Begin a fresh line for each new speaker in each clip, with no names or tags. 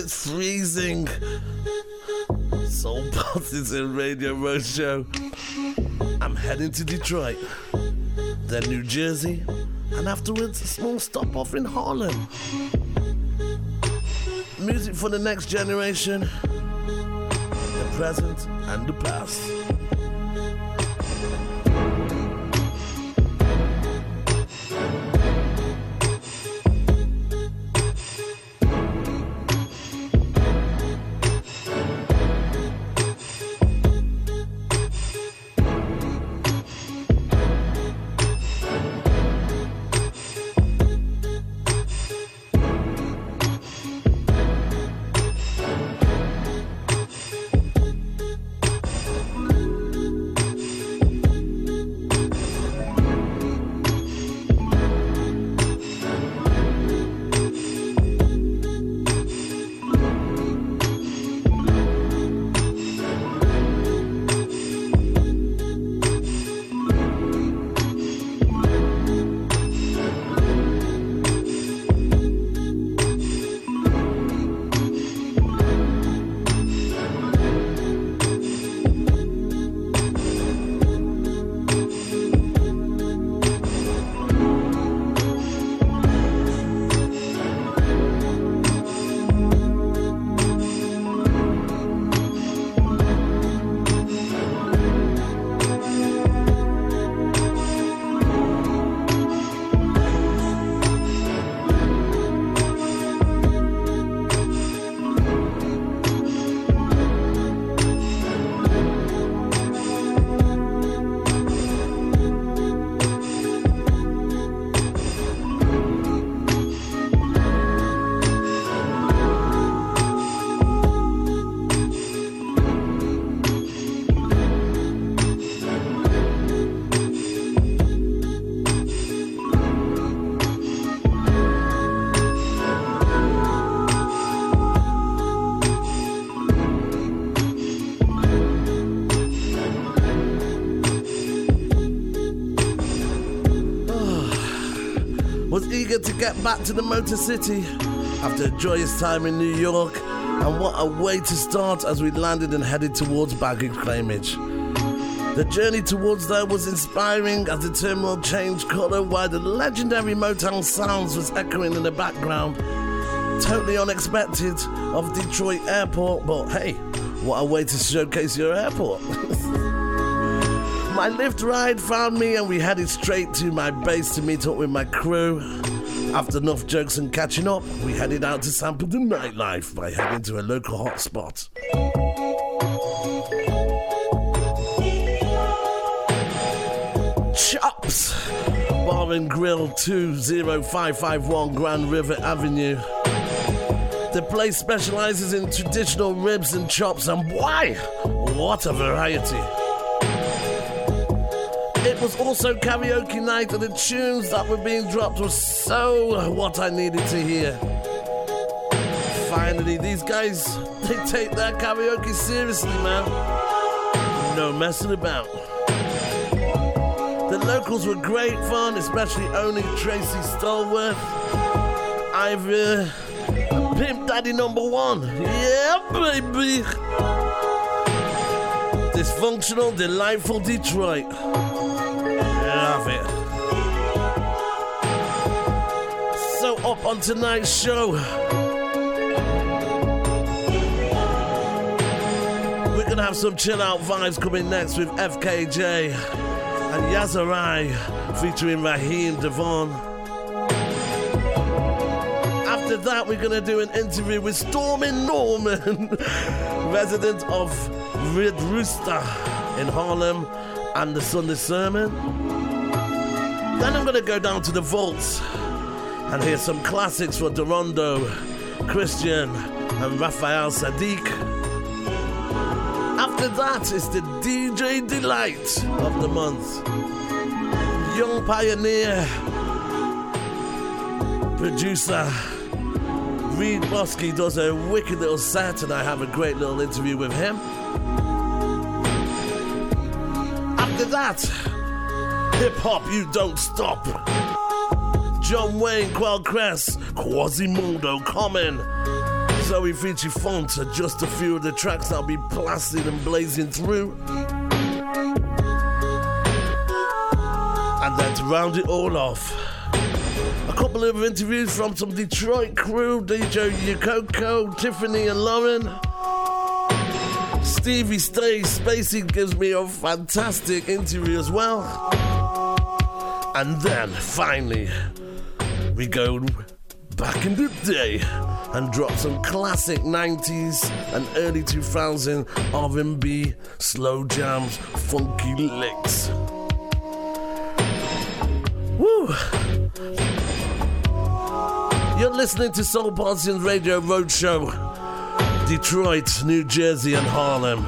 it's freezing. Soul Partisan Radio Roadshow. I'm heading to Detroit, then New Jersey, and afterwards a small stop off in Harlem. Music for the next generation, the present and the past. Get back to the Motor City after a joyous time in New York. And what a way to start as we landed and headed towards baggage claimage. The journey towards there was inspiring as the terminal changed colour while the legendary Motown sounds was echoing in the background. Totally unexpected of Detroit Airport, but hey, what a way to showcase your airport. my lift ride found me and we headed straight to my base to meet up with my crew. After enough jokes and catching up, we headed out to sample the nightlife by heading to a local hotspot. Chops Bar and Grill 20551 Grand River Avenue. The place specializes in traditional ribs and chops, and why? What a variety! It was also karaoke night, and the tunes that were being dropped were so what I needed to hear. Finally, these guys, they take their karaoke seriously, man. No messing about. The locals were great fun, especially owning Tracy Stallworth. I've uh, Pimp Daddy number one. Yeah, baby. Dysfunctional, delightful Detroit. It. So, up on tonight's show, we're gonna have some chill out vibes coming next with FKJ and Yazarai featuring Raheem DeVaughn. After that, we're gonna do an interview with Stormin Norman, resident of Red Rooster in Harlem, and the Sunday Sermon. Then I'm gonna go down to the vaults and hear some classics for Dorondo, Christian, and Raphael Saadiq. After that is the DJ Delight of the month. Young pioneer, producer, Reed Bosky does a wicked little set, and I have a great little interview with him. After that, hip hop, you don't stop. John Wayne, Quelle Chris, Quasimoto, Common, Zoe feature font are just a few of the tracks I'll be blasting and blazing through. And then to round it all off, a couple of interviews from some Detroit crew DJ Yokoko, Tiffany, and Lauren. Stevie Stays Spacey gives me a fantastic interview as well. And then finally, we go back in the day and drop some classic 90s and early 2000 R&B, slow jams, funky licks. Woo! You're listening to Soul Partisans Radio Roadshow, Detroit, New Jersey, and Harlem.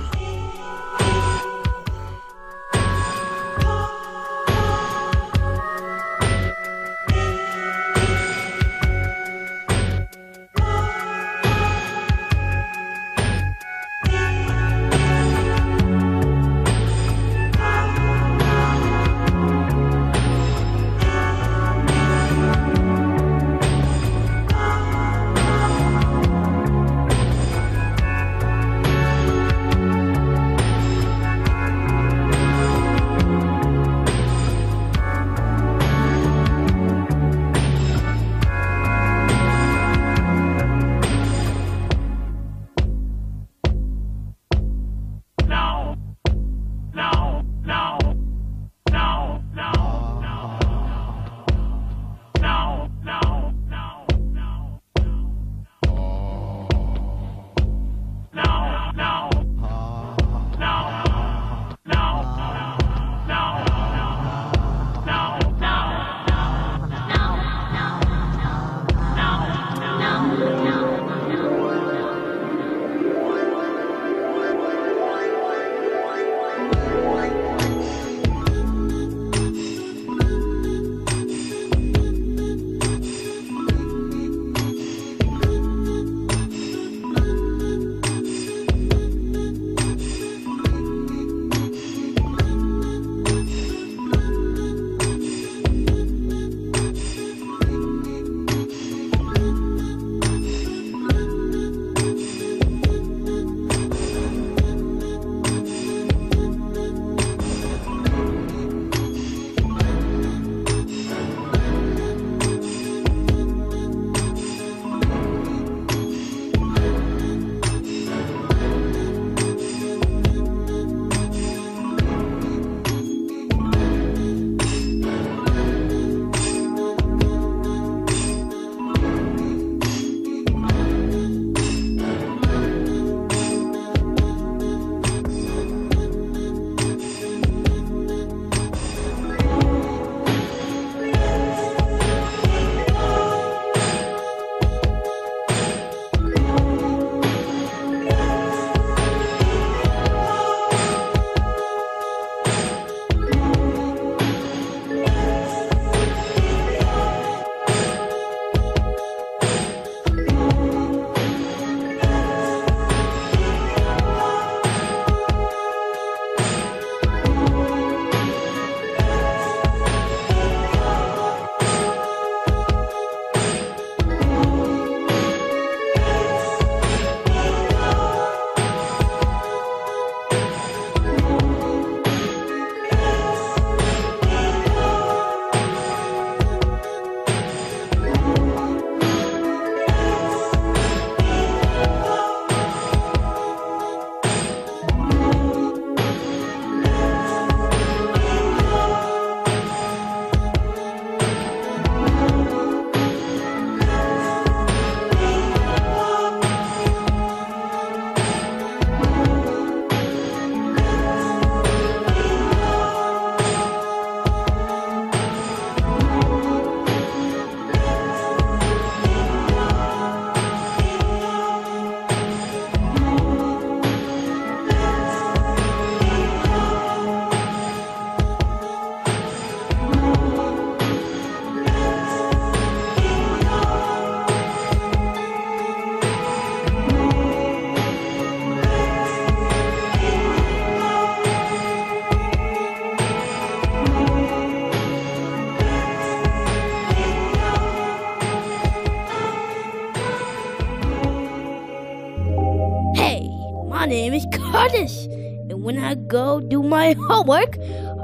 homework,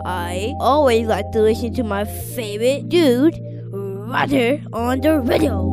I always like to listen to my favorite dude, Roger, on the radio.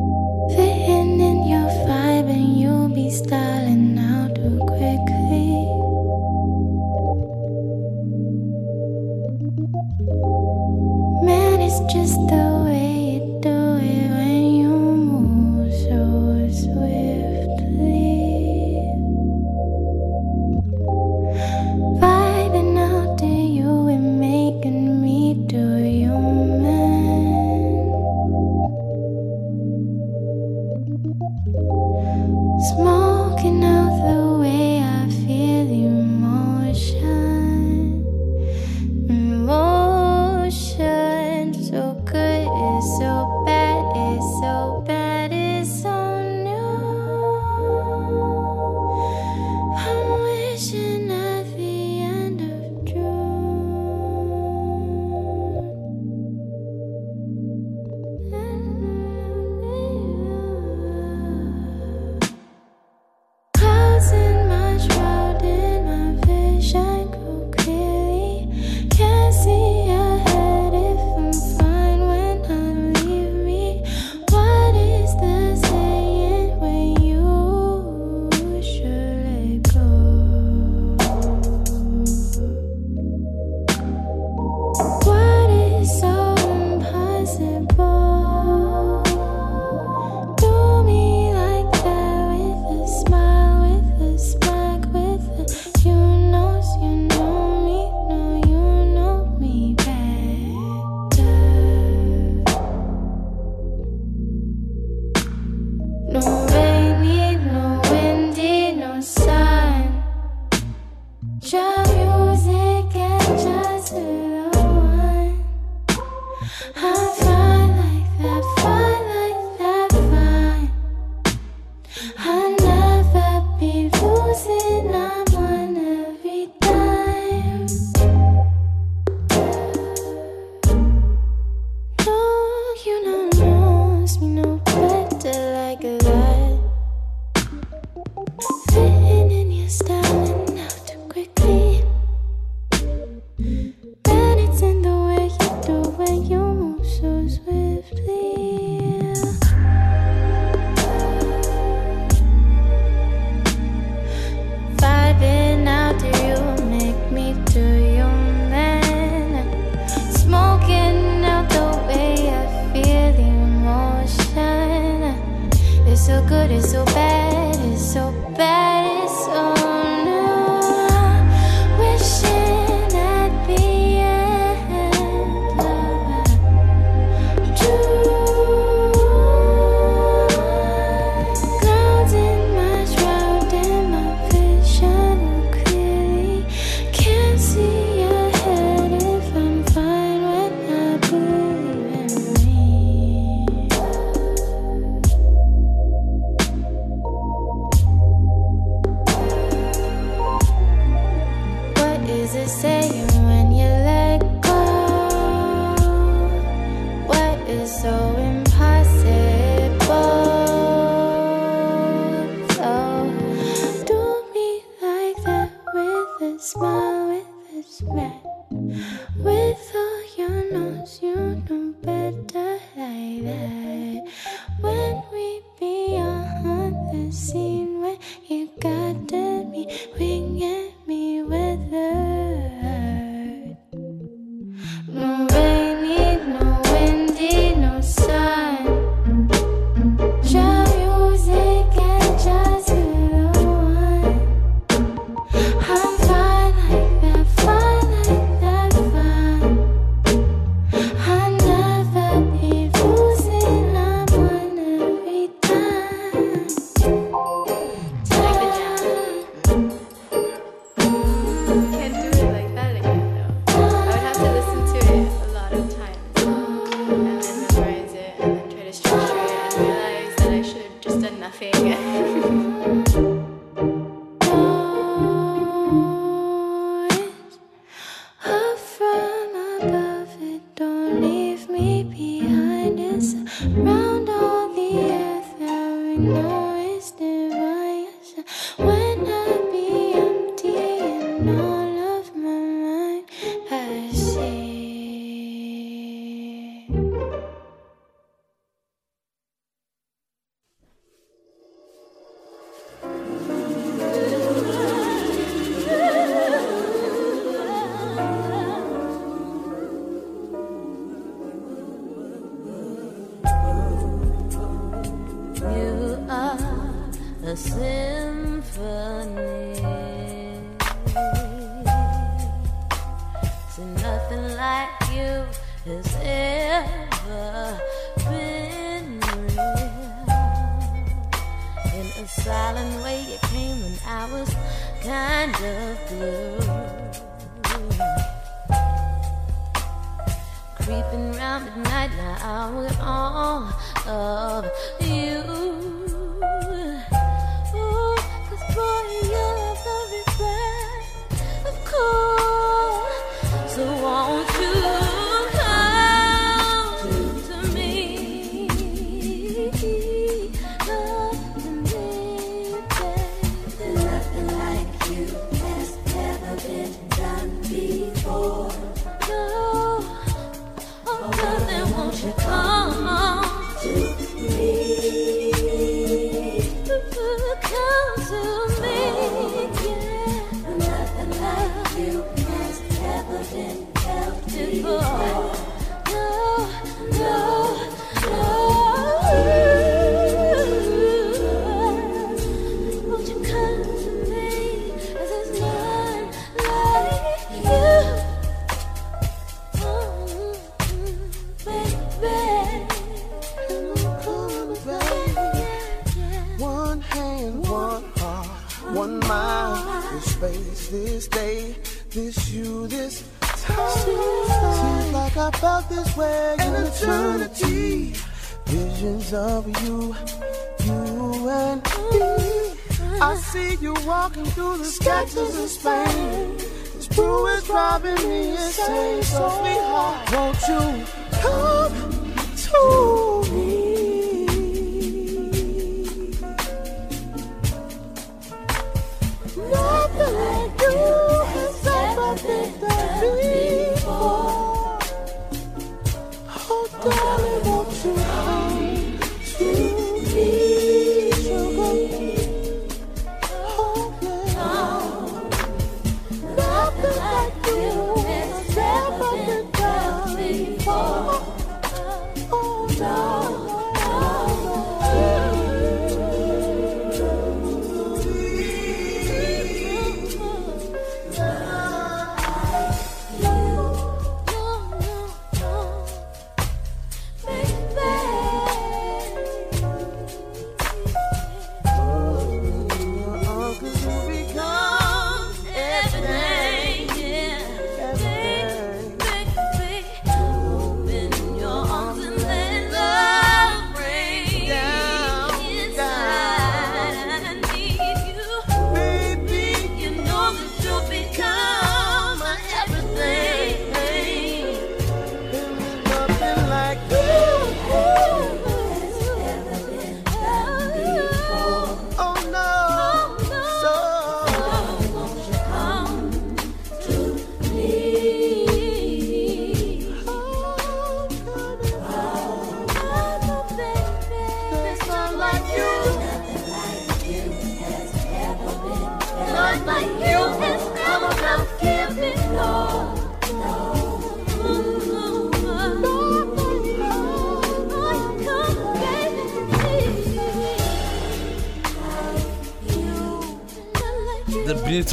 Mm-hmm.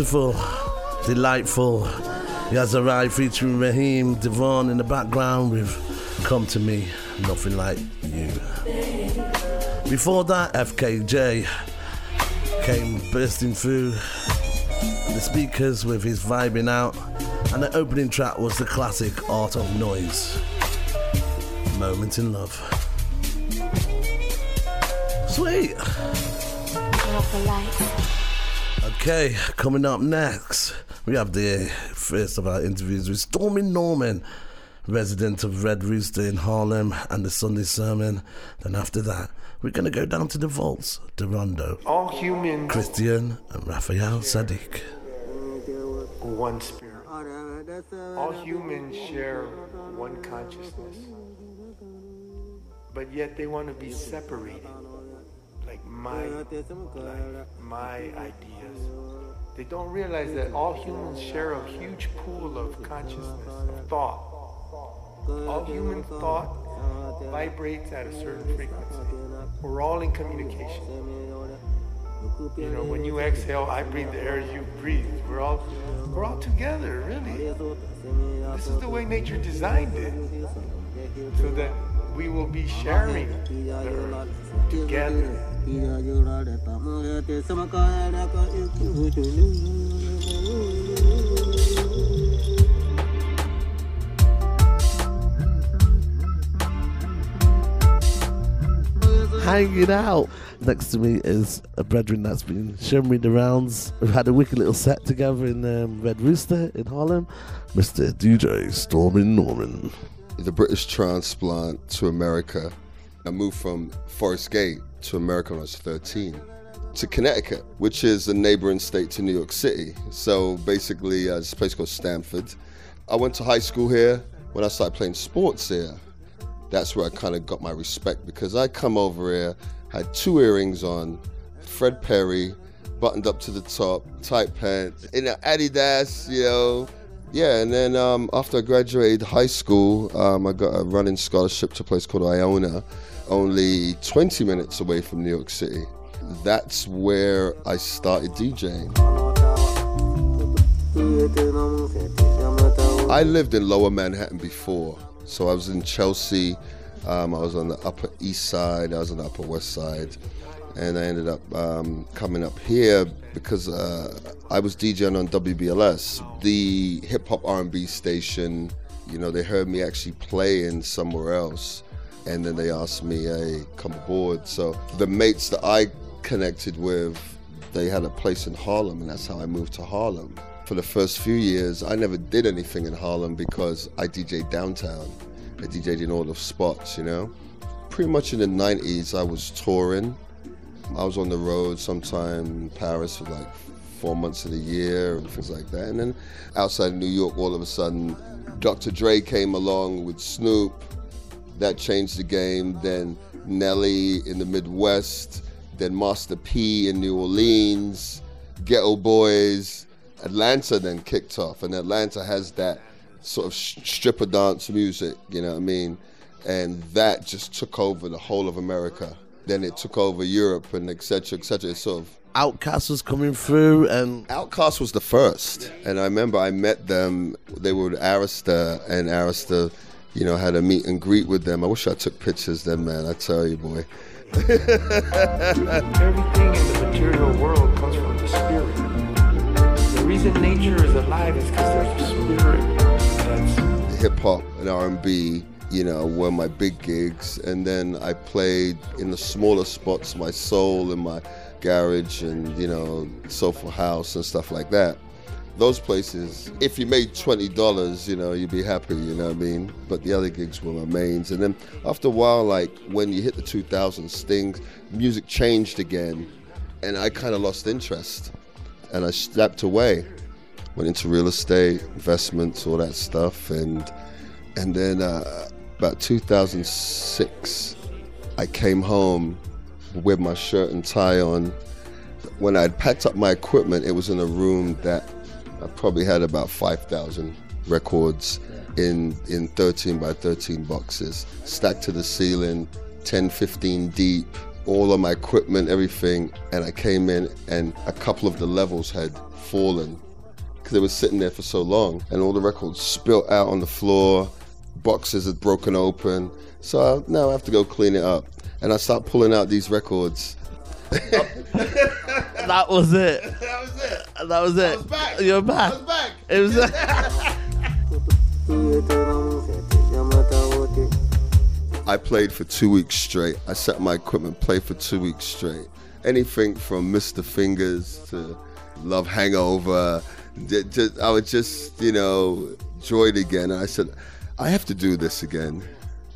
Beautiful, delightful Yazarai featuring Raheem DeVaughn in the background with Come to Me, Nothing Like You. Before that, FKJ came bursting through the speakers with his vibing out, and the opening track was the classic Art of Noise Moment in Love. Okay, coming up next, we have the first of our interviews with Stormin Norman, resident of Red Rooster in Harlem, and the Sunday Sermon. Then after that, we're going to go down to the vaults, Rondo,
All humans
Christian, and Raphael
Saadiq. one spirit. All humans share one consciousness. But yet they want to be separated. Like my life, my ideas. They don't realize that all humans share a huge pool of consciousness, of thought. All human thought vibrates at a certain frequency. We're all in communication. You know, when you exhale, I breathe the air you breathe. We're all we're all together, really. This is the way nature designed it. So that we will be sharing the earth together.
Hanging out. Next to me is a brethren that's been me the rounds. We've had a wicked little set together in um, Red Rooster in Harlem. Mr. DJ Stormin Norman.
The British transplant to America. I moved from Forest Gate to America when I was 13 to Connecticut, which is a neighboring state to New York City. So basically, uh, this place called Stamford. I went to high school here. When I started playing sports here, that's where I kind of got my respect because I come over here, had two earrings on, Fred Perry, buttoned up to the top, tight pants, in an Adidas, you know. Yeah, and then um, after I graduated high school, um, I got a running scholarship to a place called Iona, only 20 minutes away from New York City. That's where I started DJing. I lived in lower Manhattan before. So I was in Chelsea. Um, I was on the Upper East Side. I was on the Upper West Side, and I ended up um, coming up here because uh, I was DJing on WBLS, the hip hop R&B station. You know, they heard me actually playing somewhere else, and then they asked me, "Hey, come aboard." So the mates that I connected with, they had a place in Harlem, and that's how I moved to Harlem for the first few years, I never did anything in Harlem because I DJed downtown. I DJed in all the spots, you know. Pretty much in the 90s, I was touring. I was on the road sometime in Paris for like four months of the year and things like that. And then outside of New York, all of a sudden, Dr. Dre came along with Snoop. That changed the game. Then Nelly in the Midwest. Then Master P in New Orleans. Geto Boys Atlanta then kicked off, and Atlanta has that sort of stripper dance music, you know what I mean? And that just took over the whole of America. Then it took over Europe and etc. etc. It sort of
OutKast was coming through, and
OutKast was the first. And I remember I met them. They were Arista, and Arista, you know, had a meet and greet with them. I wish I took pictures then, man. I tell you, boy.
Everything in the material world comes from the spirit. The reason nature is alive is because there's a spirit that's
hip hop and R&B, you know, were my big gigs, and then I played in the smaller spots, my soul and my garage, and you know, soulful house and stuff like that. Those places, if you made twenty dollars, you know, you'd be happy. You know what I mean? But the other gigs were my mains, and then after a while, like when you hit the 2000s, things, music changed again, and I kind of lost interest, and I stepped away went into real estate, investments, all that stuff, and and then uh, about 2006, I came home with my shirt and tie on. When I'd packed up my equipment, it was in a room that I probably had about 5,000 records in in 13 by 13 boxes, stacked to the ceiling, 10, 15 deep. All of my equipment, everything, and I came in, and a couple of the levels had fallen because they were sitting there for so long, and all the records spilt out on the floor. Boxes had broken open, so I, now I have to go clean it up. And I start pulling out these records.
that was it.
That was it.
That was it.
I was back.
You're back.
I was back.
It was.
I played for two weeks straight. I set my equipment, played for two weeks straight. Anything from Mr. Fingers to Love Hangover. J- just- I was just, you know, joyed again. And I said, I have to do this again.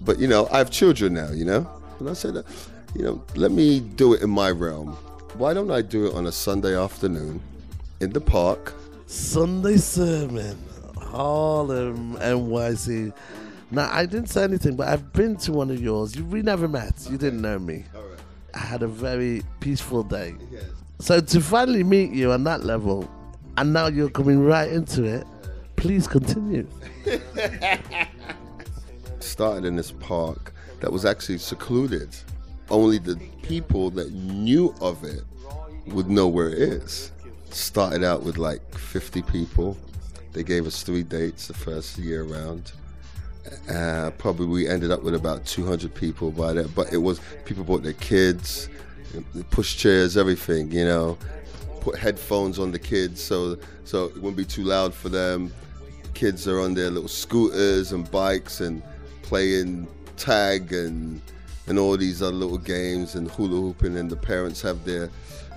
But, you know, I have children now, you know? And I said, you know, let me do it in my realm. Why don't I do it on a Sunday afternoon in the park?
Sunday sermon, Harlem, NYC. Now I didn't say anything, but I've been to one of yours. You, we never met. You didn't know me. I had a very peaceful day. So to finally meet you on that level, and now you're coming right into it. Please continue.
started in this park that was actually secluded. Only the people that knew of it would know where it is. Started out with like 50 people. They gave us three dates the first year around. Uh, probably we ended up with about 200 people by then, but it was people brought their kids, push chairs, everything, you know, put headphones on the kids so so it wouldn't be too loud for them. Kids are on their little scooters and bikes and playing tag and and all these other little games and hula hooping, and the parents have their,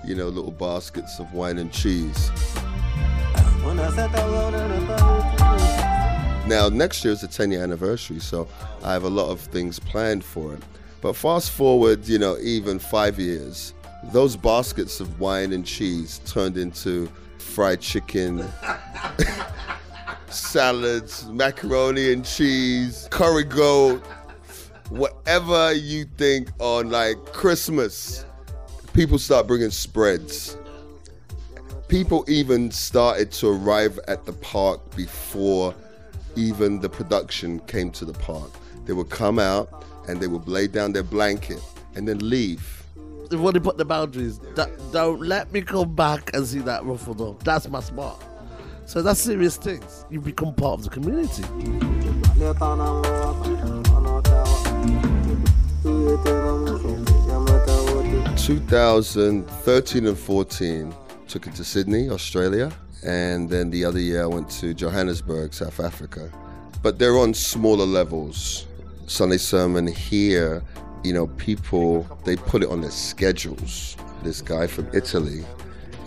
you know, little baskets of wine and cheese. Now, next year is the 10 year anniversary, so I have a lot of things planned for it. But fast forward, you know, even five years, those baskets of wine and cheese turned into fried chicken, salads, macaroni and cheese, curry goat, whatever you think on like Christmas. People start bringing spreads. People even started to arrive at the park before even the production came to the park. They would come out and they would lay down their blanket and then leave.
They want to put the boundaries. That, don't let me come back and see that ruffled up. That's my spot. So that's serious things. You become part of the community.
2013 and 14, took it to Sydney, Australia, and then the other year I went to Johannesburg, South Africa. But they're on smaller levels. Sunday sermon here, you know, people they put it on their schedules. This guy from Italy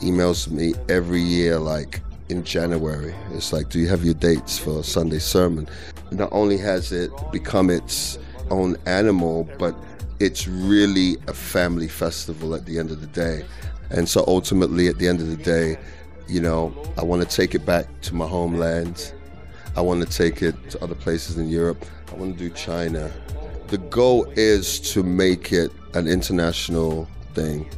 emails me every year, like in January. It's like, do you have your dates for Sunday sermon? Not only has it become its own animal, but it's really a family festival at the end of the day. And so ultimately, at the end of the day, you know, I want to take it back to my homeland. I want to take it to other places in Europe. I want to do China. The goal is to make it an international thing.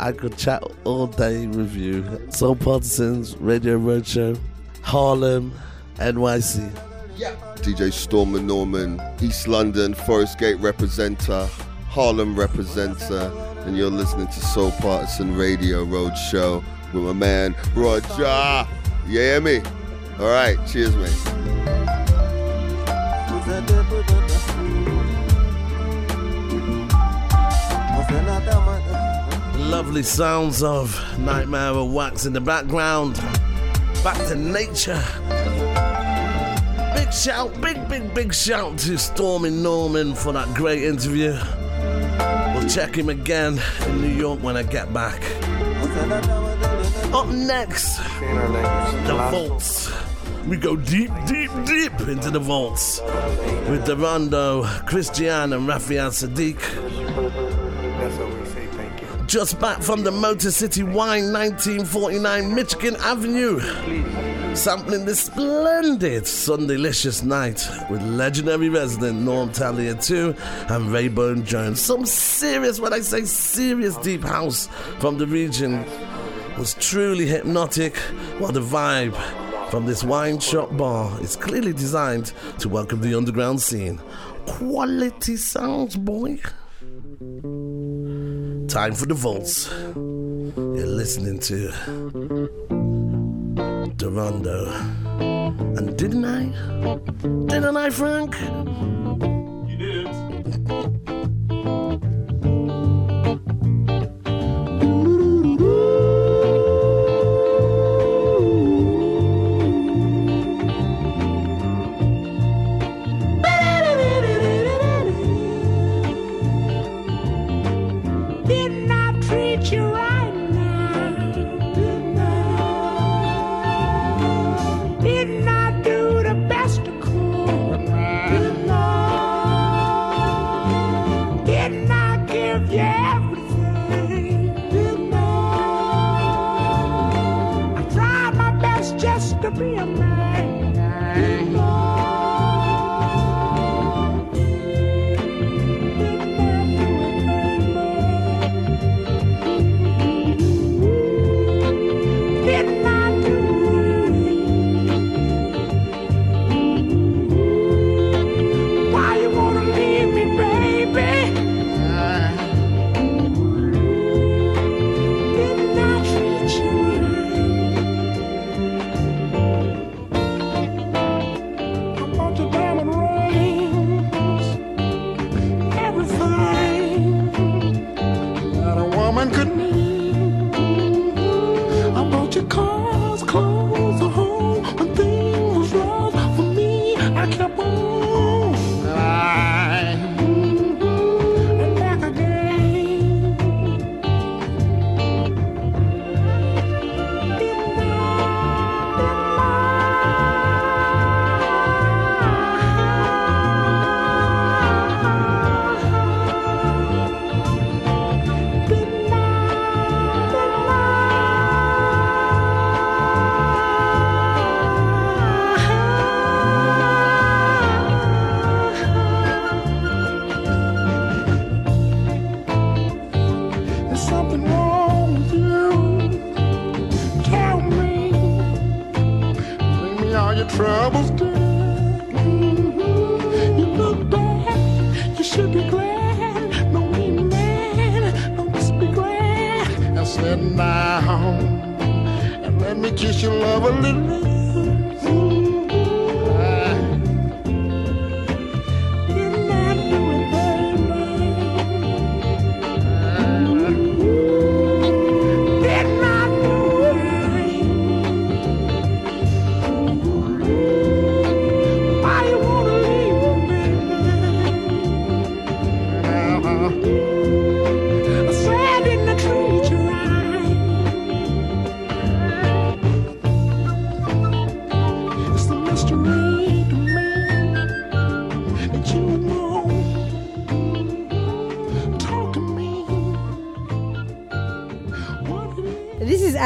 I could chat all day with you. Soul Partisans, Radio Roadshow, Harlem, NYC.
DJ Stormin Norman, East London, Forest Gate representer, Harlem representer, and you're listening to Soul Partisan Radio Road Show with my man Roger. You hear me? All right, cheers, mate.
Lovely sounds of Nightmare of Wax in the background. Back to nature. Big shout, big, big, big shout to Stormin Norman for that great interview. We'll check him again in New York when I get back. Up next, the vaults. We go deep, deep, deep into the vaults with Durando, Christian, and Raphael
Saadiq.
Just back from the Motor City Wine 1949 Michigan Avenue. Sampling this splendid Sundayllicious night with legendary resident Norm Talley 2 and Raybone Jones. Some serious, when I say serious deep house from the region was truly hypnotic. What a vibe from this wine shop bar. is clearly designed to welcome the underground scene. Quality sounds, boy. Time for the vaults. You're listening to Durando. And didn't I? Didn't I, Frank?
You did.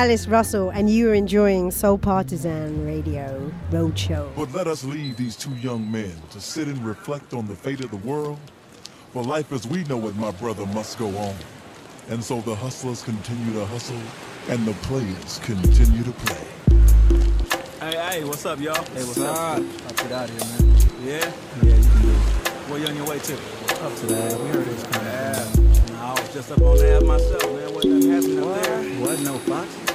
Alice Russell, and you are enjoying Soul Partisan Radio Roadshow.
But let us leave these two young men to sit and reflect on the fate of the world. For life as we know it, my brother, must go on. And so the hustlers continue to hustle, and the players continue to play.
Hey, hey, what's up, y'all? Hey, what's
up?
up?
I'll get out of here, man.
Yeah?
Yeah, you can do it.
Where you on your way to?
Up to that. We heard it was coming.
Yeah. I was just up on the app myself, man. What happened up there?
Wasn't no
foxes.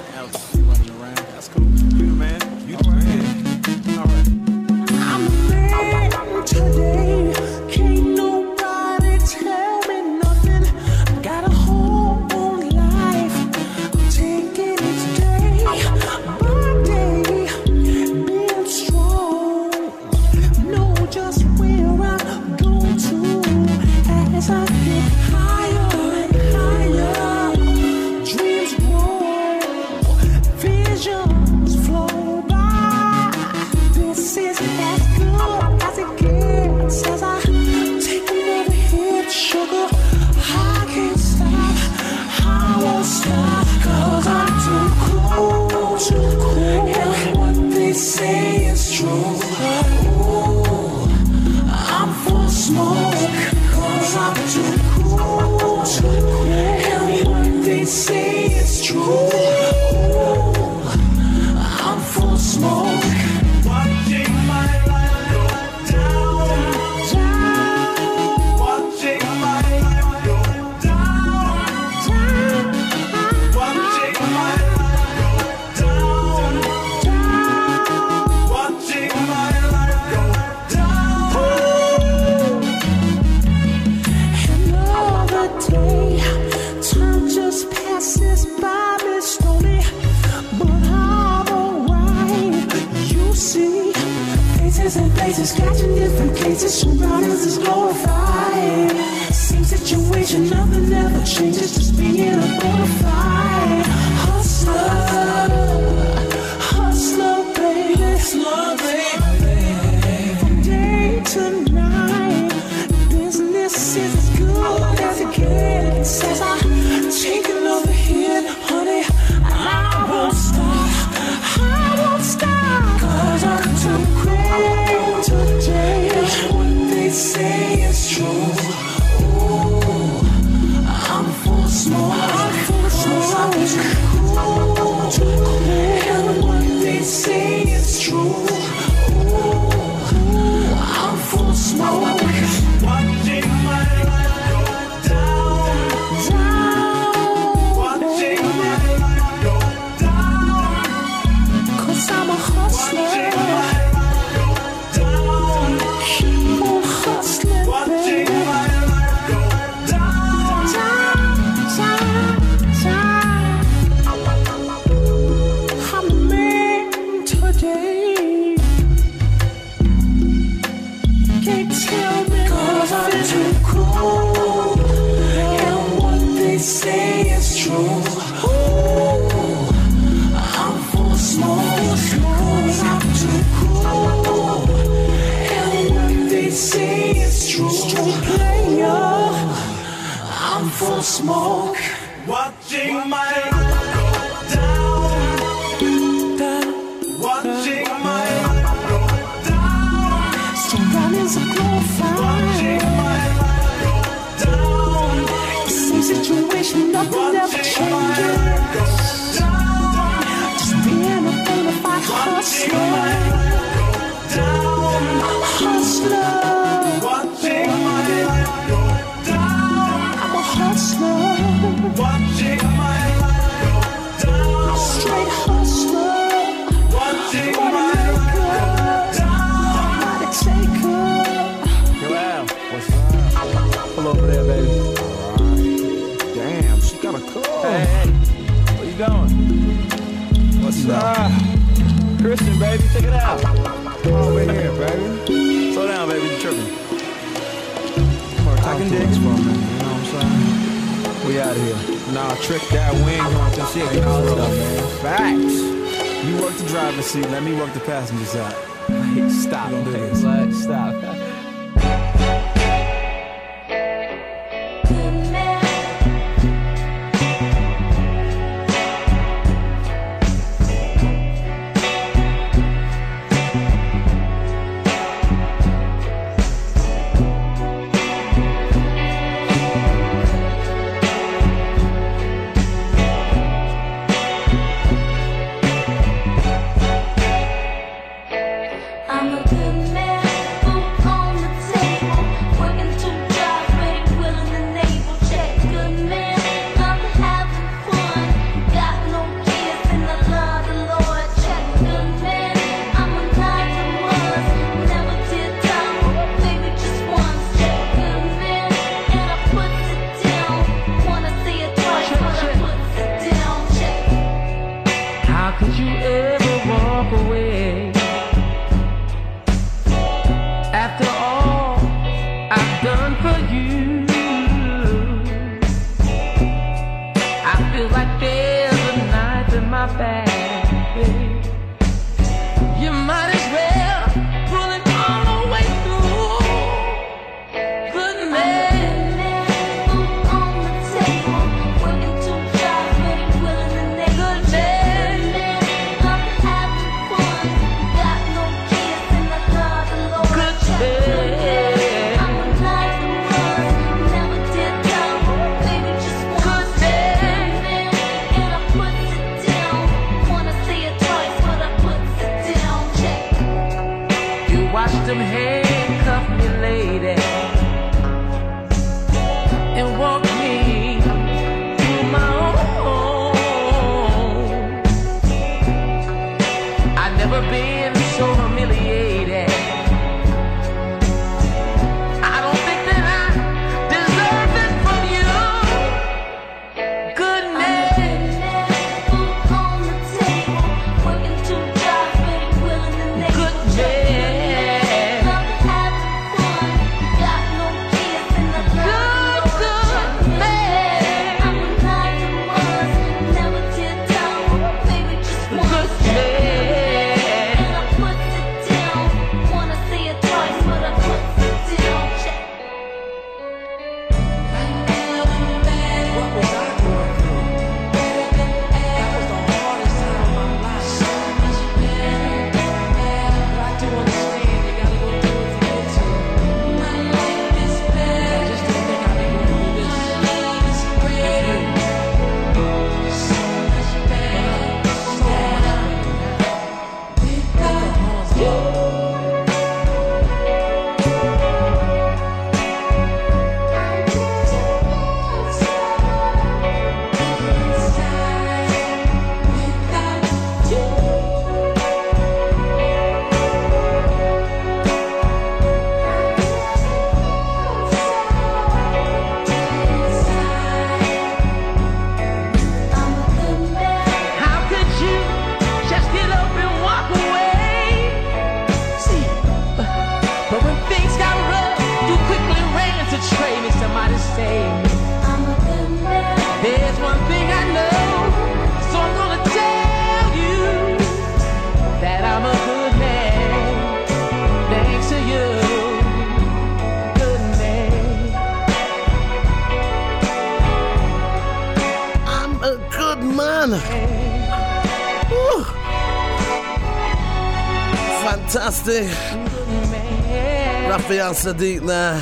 صديقنا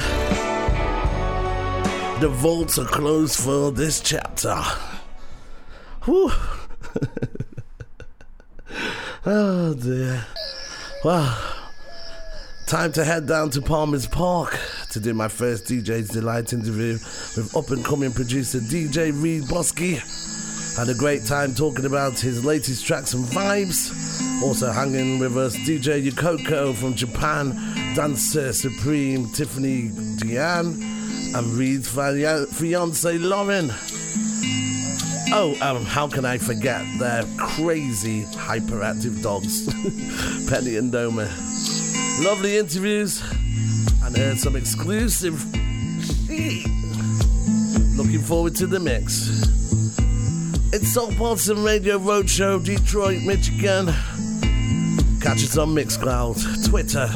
The
vaults are closed for this chapter. Whew. oh dear. Well, time to head down to Palmer's Park to do my first DJ's Delight interview with up and coming producer DJ Reed Bosky. Had a great time talking about his latest tracks and vibes. Also hanging with us DJ Yukoko from Japan dancer supreme Tiffany Deanne and Reed's fiance Lauren. Oh, um, how can I forget their crazy hyperactive dogs, Penny and Doma. Lovely interviews and heard some exclusive. Looking forward to the mix. It's Soul Partisan Radio Roadshow, Detroit, Michigan. Catch us on Mixcloud, Twitter,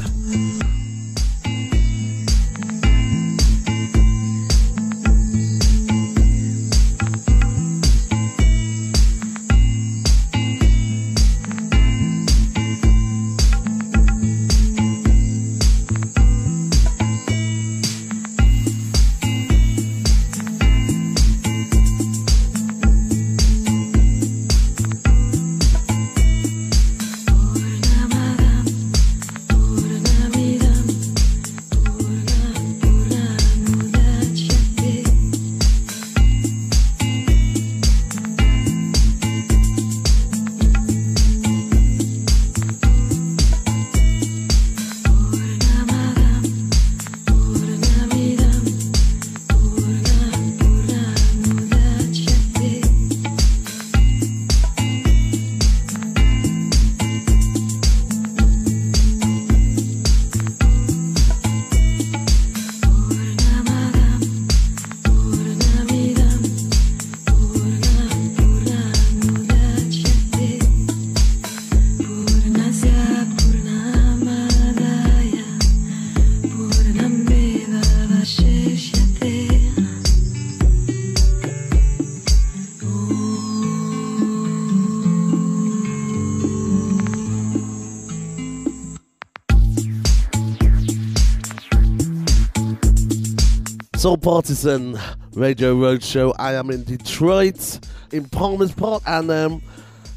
Soul Partisan Radio Roadshow. I am in Detroit, in Palmer's Park, and um,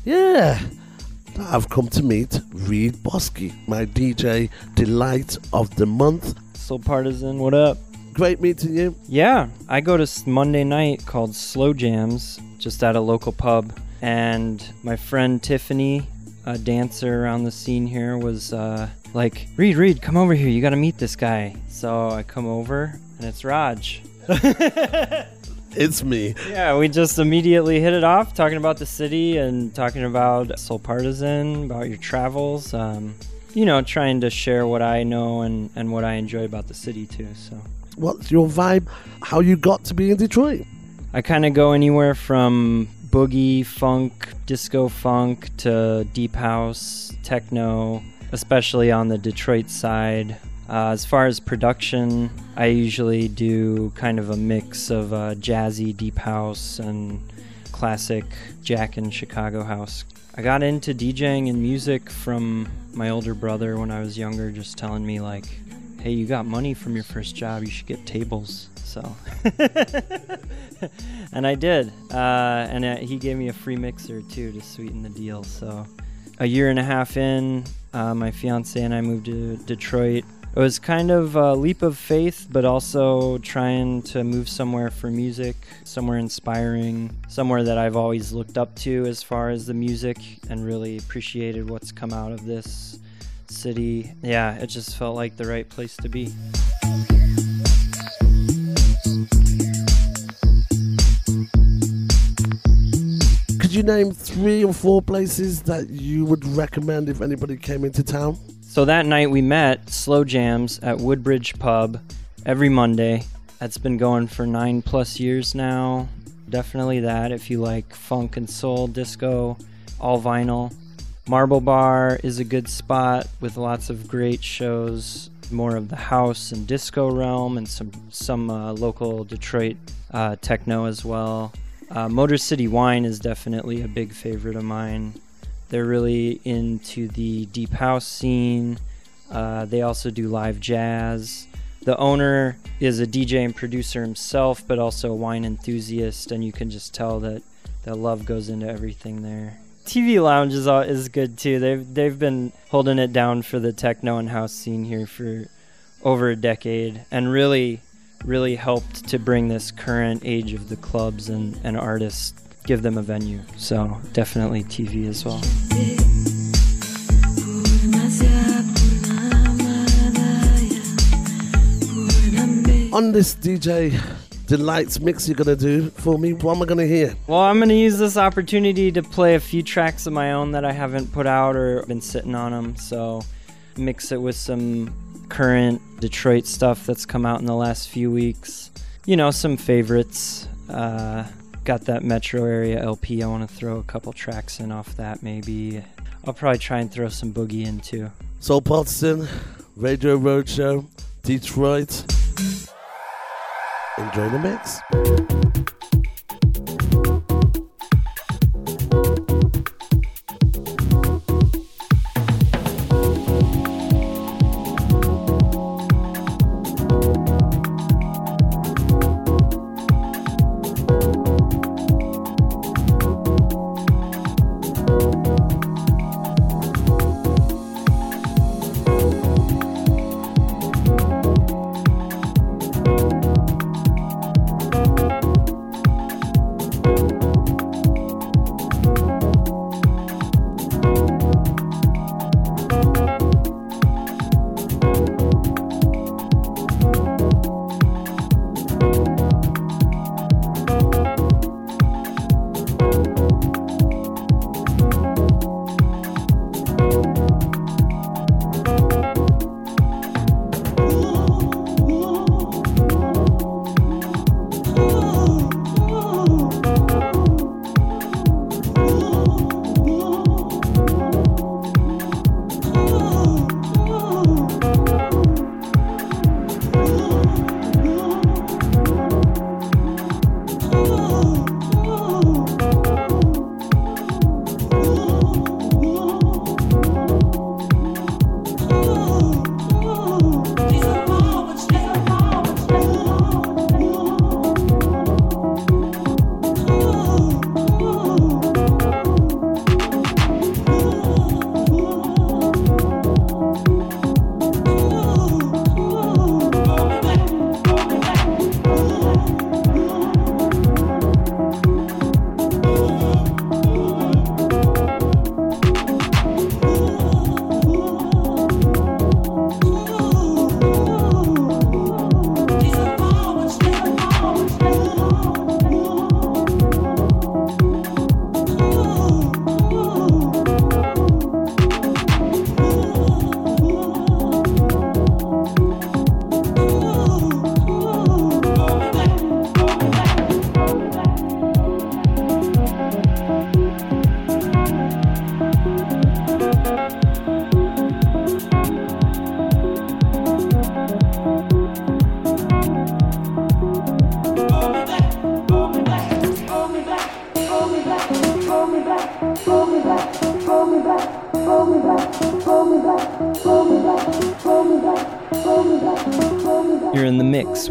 yeah, I've come to meet Reed Bosky, my DJ delight of the month.
Soul Partisan, what up?
Great meeting you.
Yeah, I go to Monday night called Slow Jams, just at a local pub, and my friend Tiffany, a dancer around the scene here, was uh, like, "Reed, Reed, come over here. You got to meet this guy." So I come over, and it's Raj.
It's me.
Yeah, we just immediately hit it off, talking about the city and talking about Soul Partisan, about your travels. Um, you know, trying to share what I know and, and what I enjoy about the city too. So
What's your vibe? How you got to be in Detroit?
I kind of go anywhere from boogie, funk, disco funk to deep house, techno, especially on the Detroit side. Uh, as far as production, I usually do kind of a mix of uh, jazzy deep house and classic Jack and Chicago house. I got into DJing and music from my older brother when I was younger, just telling me, like, hey, you got money from your first job, you should get tables. So, and I did. Uh, and uh, he gave me a free mixer too to sweeten the deal. So, a year and a half in, uh, my fiance and I moved to Detroit. It was kind of a leap of faith, but also trying to move somewhere for music, somewhere inspiring, somewhere that I've always looked up to as far as the music and really appreciated what's come out of this city. Yeah, it just felt like the right place to be.
Could you name three or four places that you would recommend if anybody came into town?
So that night we met slow jams at Woodbridge Pub every Monday. That's been going for nine plus years now. Definitely that if you like funk and soul, disco, all vinyl. Marble Bar is a good spot with lots of great shows, more of the house and disco realm, and some some uh, local Detroit uh, techno as well. Uh, Motor City Wine is definitely a big favorite of mine. They're really into the deep house scene. Uh, they also do live jazz. The owner is a DJ and producer himself, but also a wine enthusiast, and you can just tell that that love goes into everything there. TV Lounge is all, is good too. They've they've been holding it down for the techno and house scene here for over a decade, and really really helped to bring this current age of the clubs and, and artists give them a venue. So definitely TV as well.
On this DJ Delights mix you're gonna do for me, what am I gonna hear?
Well, I'm going to use this opportunity to play a few tracks of my own that I haven't put out or been sitting on them. So, mix it with some current Detroit stuff that's come out in the last few weeks. You know, some favorites. Uh, got that metro area LP. I want to throw a couple tracks in off that, maybe. I'll probably try and throw some boogie in too.
Soul Partisan, Radio Roadshow, Detroit. Enjoy the mix.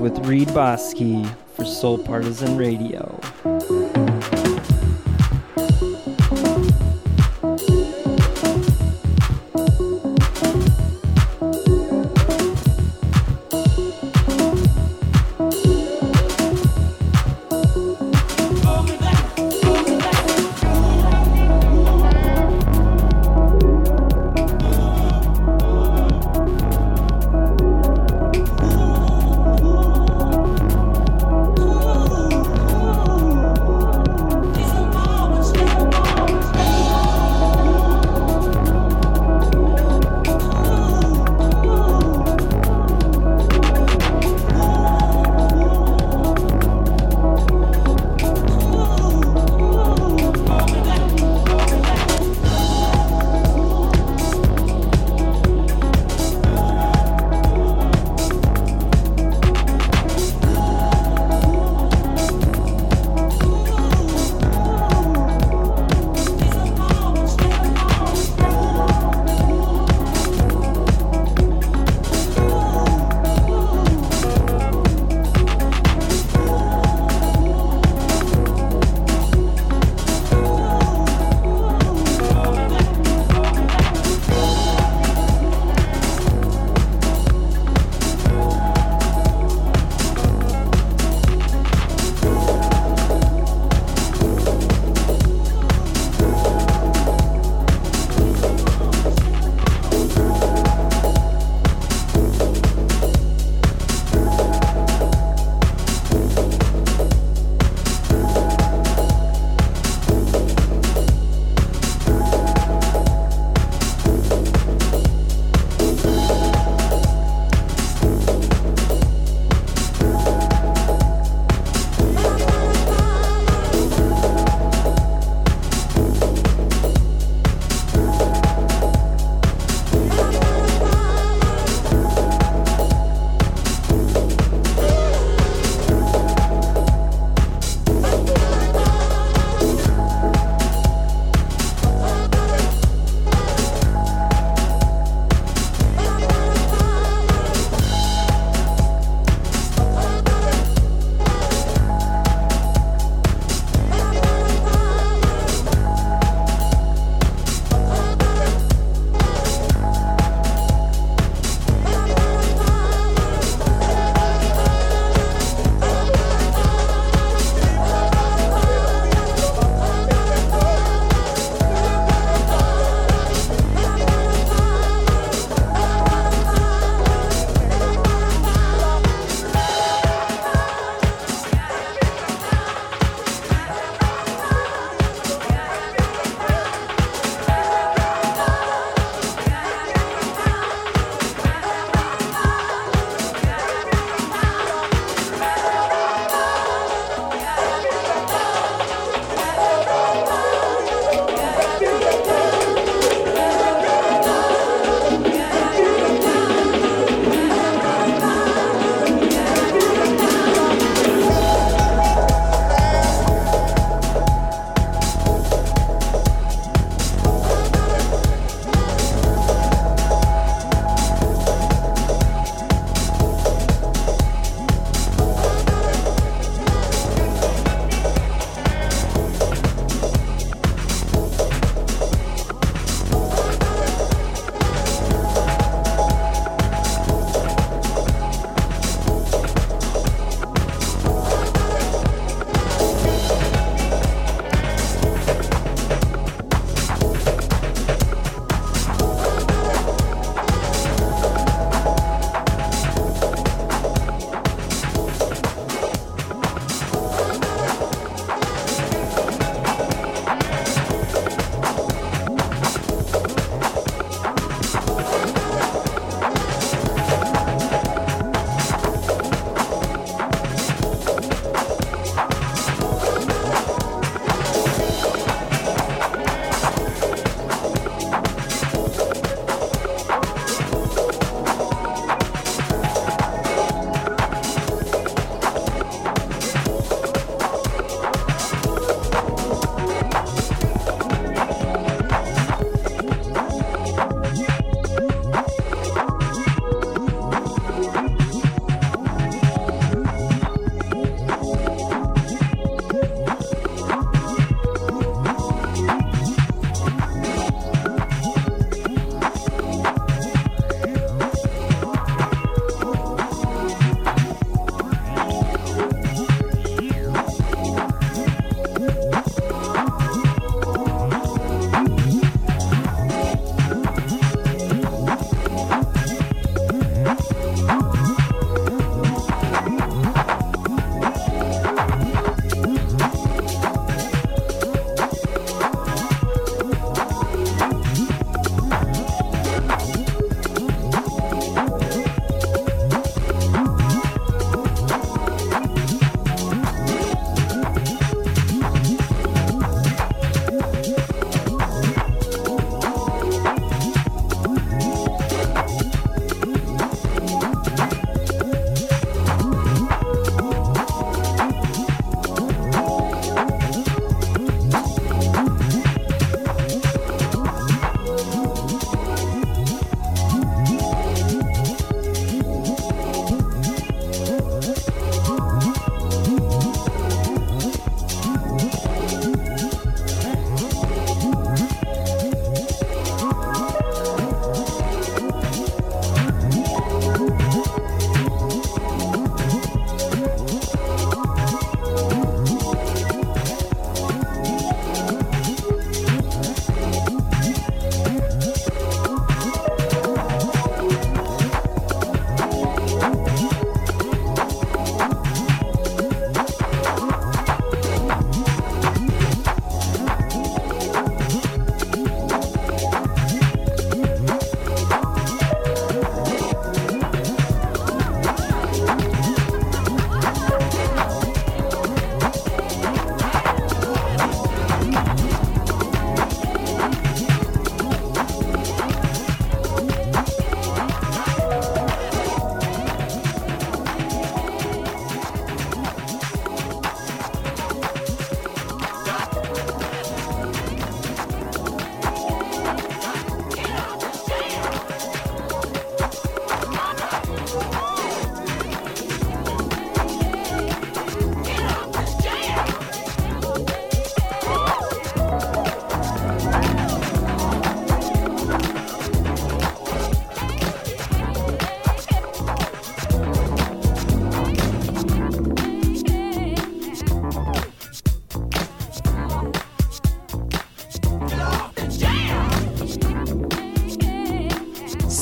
With Reed Bosky for Soul Partisan Radio.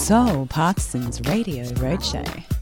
Soul Partisan's Radio Roadshow.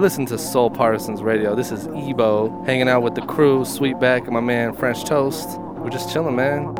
You're listening to Soul Partisans Radio. This is Ebo hanging out with the crew, Sweetback, and my man French Toast. We're just chilling, man.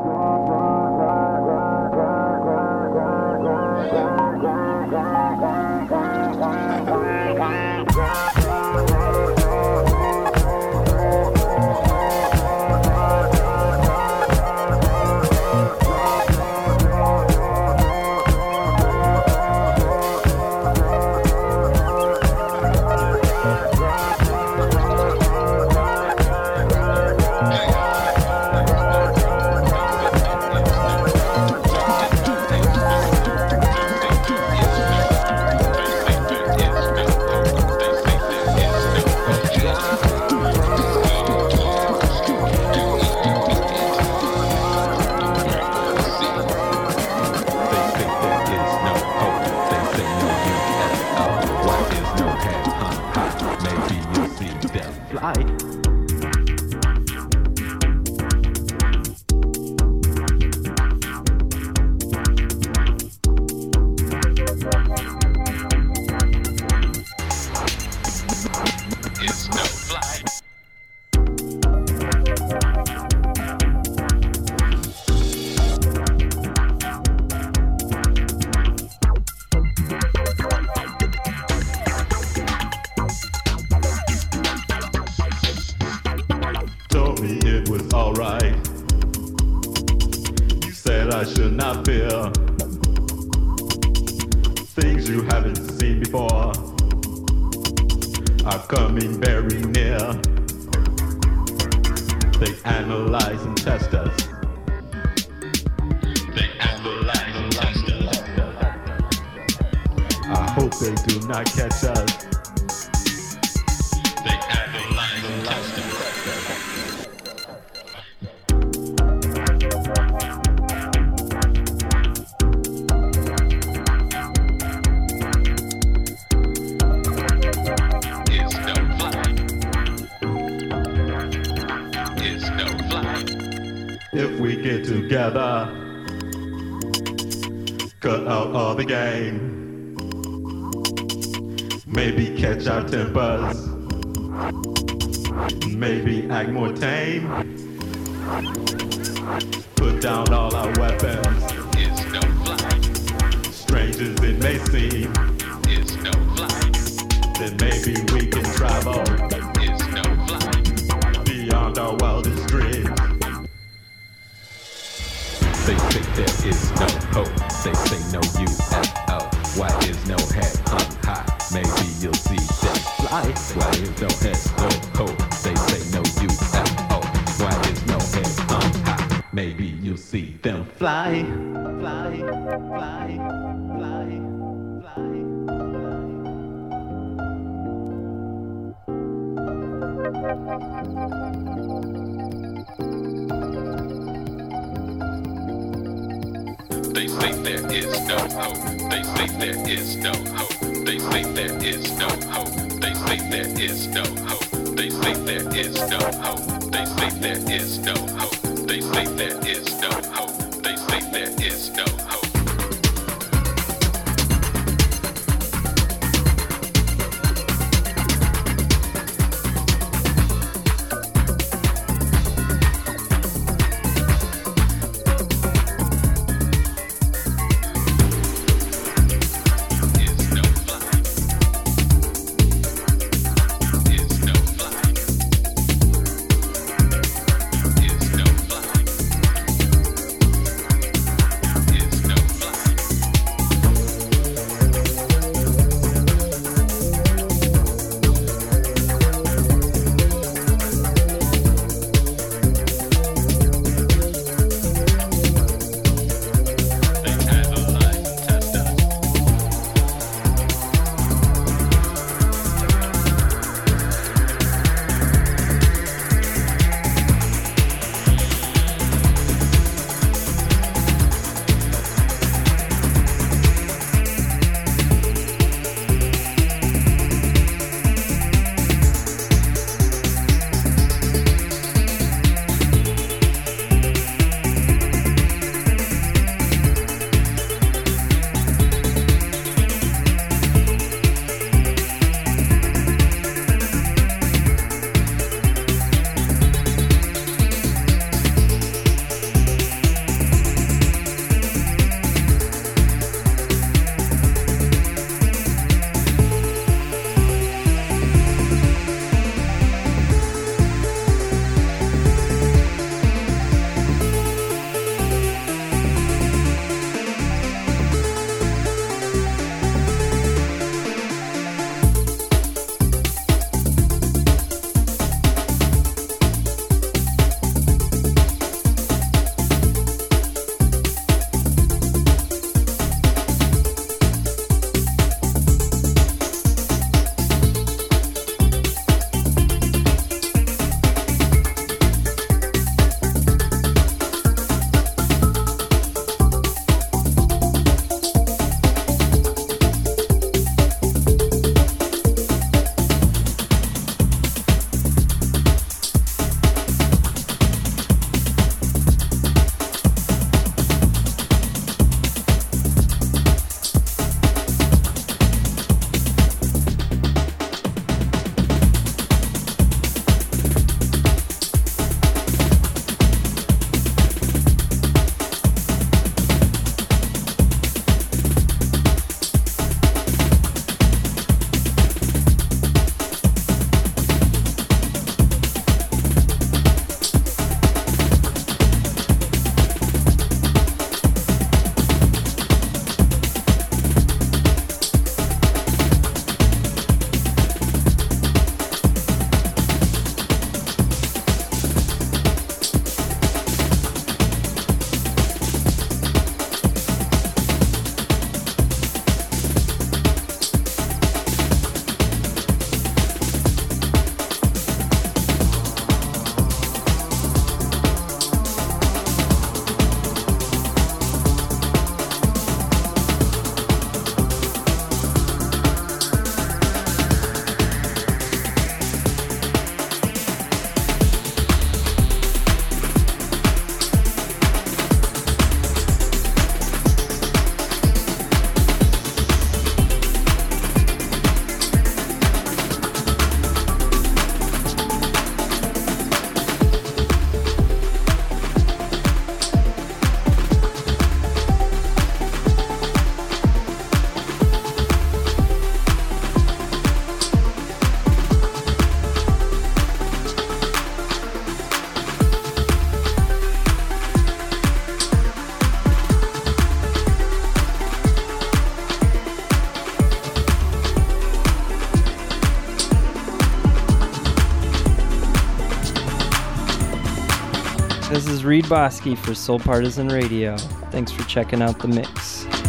no hope. They say
there is no hope. They say there is no hope. They say there is no hope. They say there is no hope. Is
Reed Bosky for Soul Partisan Radio. Thanks for checking out the mix.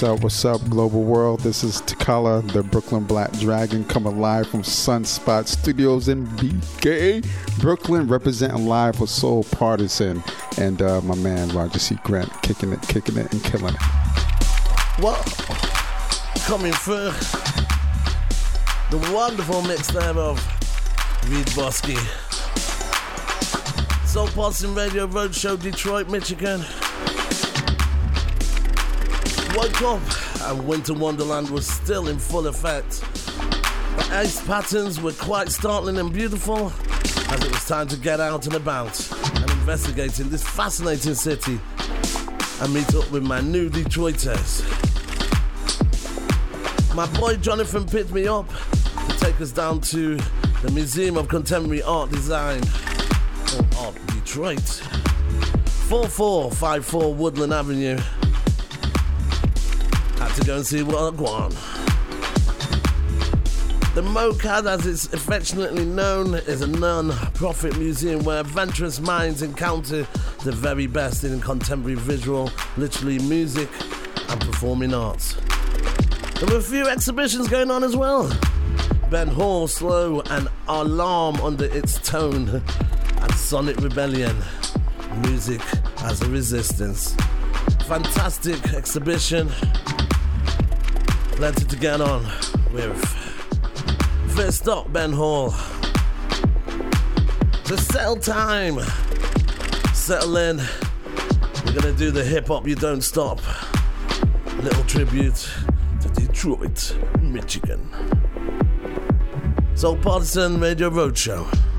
What's up? What's up, global world? This is Takala, the Brooklyn Black Dragon, coming live from Sunspot Studios in BK, Brooklyn, representing live for Soul Partisan, and uh, my man Roger C. Grant, kicking it, kicking it, and killing it.
What? Coming through. The wonderful mix there of Reed Bosky. Soul Partisan Radio Roadshow, Detroit, Michigan. Woke up and Winter Wonderland was still in full effect. The ice patterns were quite startling and beautiful as it was time to get out and about and investigate in this fascinating city and meet up with my new Detroiters. My boy Jonathan picked me up to take us down to the Museum of Contemporary Art Design Art Detroit. 4454 Woodward Avenue. To go and see want. The MOCAD, as it's affectionately known, is a non profit museum where adventurous minds encounter the very best in contemporary visual, literally music, and performing arts. There were a few exhibitions going on as well. Ben Hall, Slow, and Alarm under its tone, and Sonic Rebellion, music as a resistance. Fantastic exhibition. Plenty to get on with. First up, Ben Hall. To settle time. Settle in. We're gonna do the hip hop you don't stop. Little tribute to Detroit, Michigan. Soul Partisan Radio Roadshow.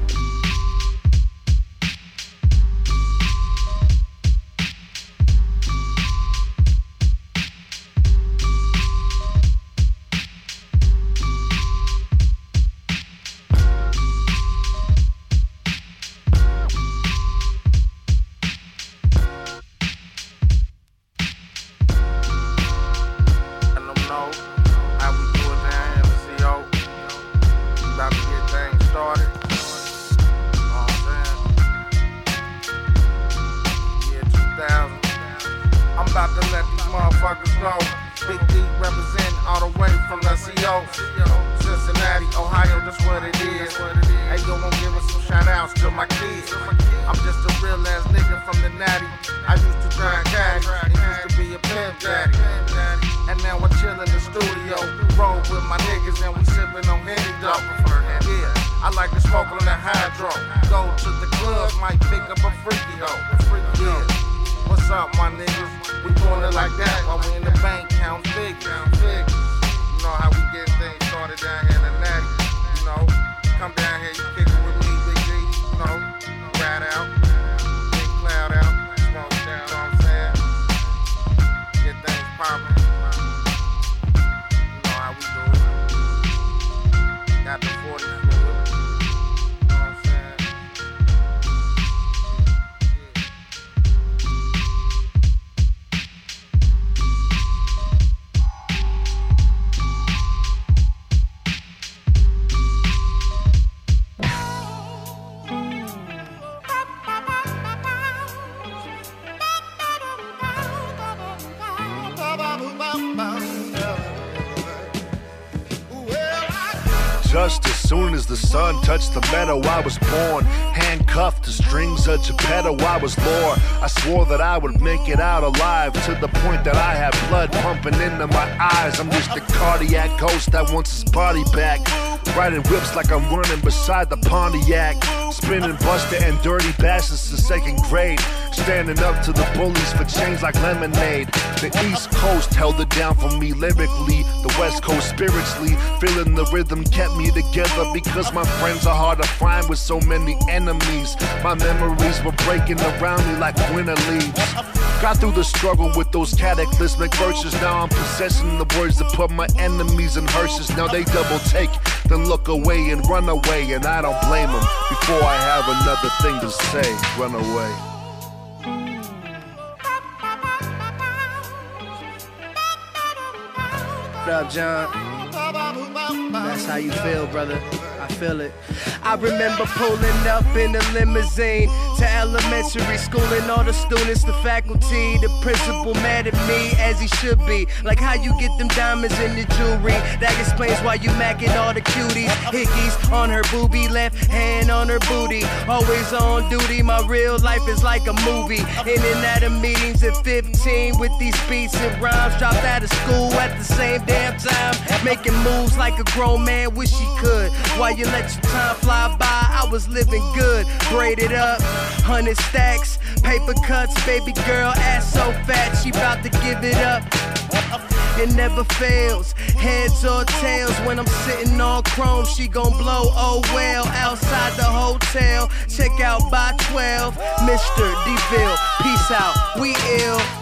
Just
as soon as the sun touched the meadow, I was born. Handcuffed to strings of Geppetto, I was lore. I swore that I would make it out alive to the point that I have blood pumping into my eyes. I'm just a cardiac ghost that wants his body back. Riding whips like I'm running beside the Pontiac. Spinning Busta and Dirty Bastards to second grade. Standing up to the bullies for change like lemonade. The East Coast held it down for me lyrically. The West Coast spiritually. Feeling the rhythm kept me together because my friends are hard to find with so many enemies. My memories were breaking around me like winter leaves. Got through the struggle with those cataclysmic verses. Now I'm possessing the words that put my enemies in hearses. Now they double take, then look away and run away. And I don't blame them. Before I have another thing to say, run away.
Up, John? That's how you feel, brother. I feel it. I remember pulling up in a limousine to elementary school and all the students, the faculty, the principal mad at me as he should be. Like how you get them diamonds in your jewelry. That explains why you macking all the cuties. Hickeys on her boobie, left hand on her booty. Always on duty. My real life is like a movie. In and out of meetings at 15 with these beats and rhymes. Dropped out of school at the same damn time. Making moves like a grown man wish he could. You let your time fly by, I was living good. Braided up, hundred stacks, paper cuts, baby girl ass so fat, she bout to give it up. It never fails, heads or tails. When I'm sitting on chrome, she gon' blow. Oh well, outside the hotel, check out by 12. Mr. DeVille, peace out, we ill.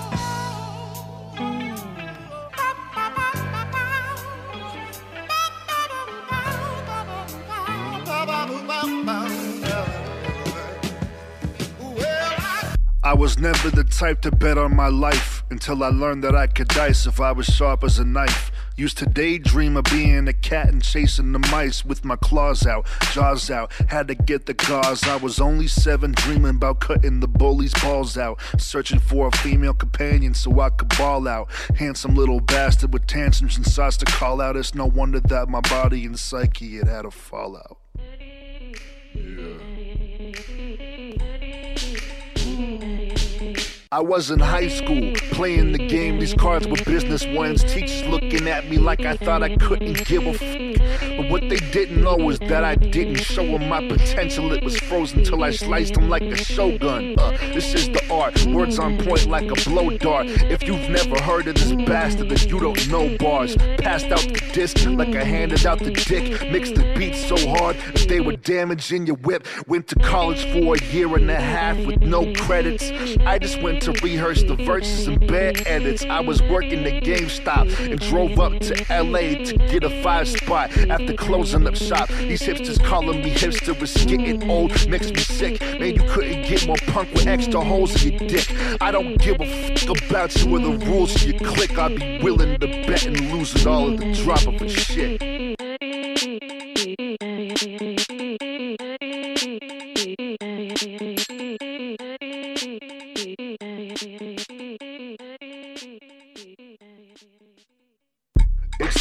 I was never the type to bet on my life until I learned that I could dice if I was sharp as a knife. Used to daydream of being a cat and chasing the mice with my claws out, jaws out. Had to get the gauze. I was only seven, dreaming about cutting the bully's balls out. Searching for a female companion so I could ball out. Handsome little bastard with tantrums and sighs to call out. It's no wonder that my body and psyche had had a fallout yeah. I was in high school playing the game. These cards were business ones. Teachers looking at me like I thought I couldn't give a f. But what they didn't know was that I didn't show them my potential. It was frozen till I sliced them like a shogun. Uh, this is the art. Words on point like a blow dart. If you've never heard of this bastard, then you don't know bars. Passed out the disc like I handed out the dick. Mixed the beats so hard that they were damaging your whip. Went to college for a year and a half with no credits. I just went to rehearse the verses and bad edits. I was working at GameStop and drove up to LA to get a five spot after closing up shop. These hipsters calling me hipster was getting old, makes me sick. Man, you couldn't get more punk with extra holes in your dick. I don't give a fuck about you or the rules of your click. I'd be willing to bet and lose it all at the drop of a shit.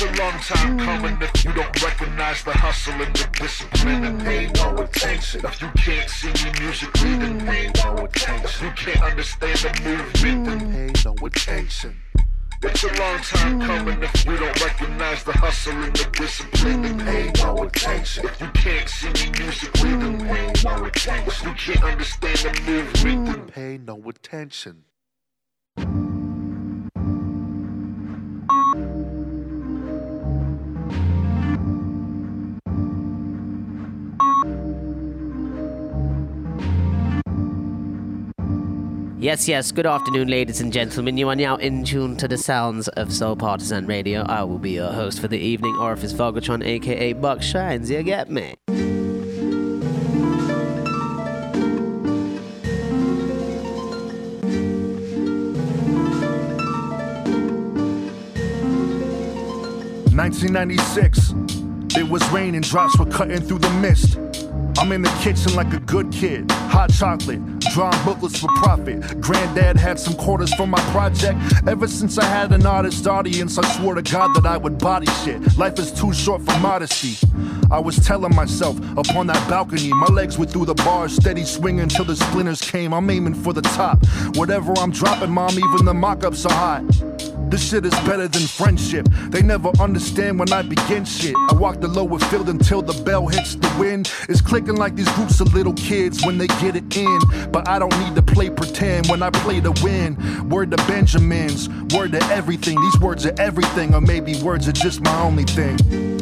It's a long time coming if you don't recognize the hustle and the discipline and pay no attention. If you can't see me musically, then pay no attention. If you can't understand the movement, then pay no attention. It's a long time coming if you don't recognize the hustle and the discipline and pay no attention. If you can't see me musically, then pay no attention. If you can't understand the movement, then pay no attention.
Yes, yes, good afternoon, ladies and gentlemen. You are now in tune to the sounds of Soul Partisan Radio. I will be your host for the evening, Orifice Vogeltron, aka Buck Shines. You get me?
Nineteen ninety six. It was raining, drops were cutting through the mist. I'm in the kitchen like a good kid. Hot chocolate, drawing booklets for profit. Granddad had some quarters for my project. Ever since I had an artist audience, I swore to God that I would body shit. Life is too short for modesty. I was telling myself upon that balcony, my legs were through the bars, steady swinging till the splinters came. I'm aiming for the top. Whatever I'm dropping, mom, even the mock ups are hot. This shit is better than friendship. They never understand when I begin shit. I walk the lower field until the bell hits the wind. It's clicking like these groups of little kids when they get it in. But I don't need to play pretend when I play to win. Word to Benjamins, word to everything. These words are everything, or maybe words are just my only thing.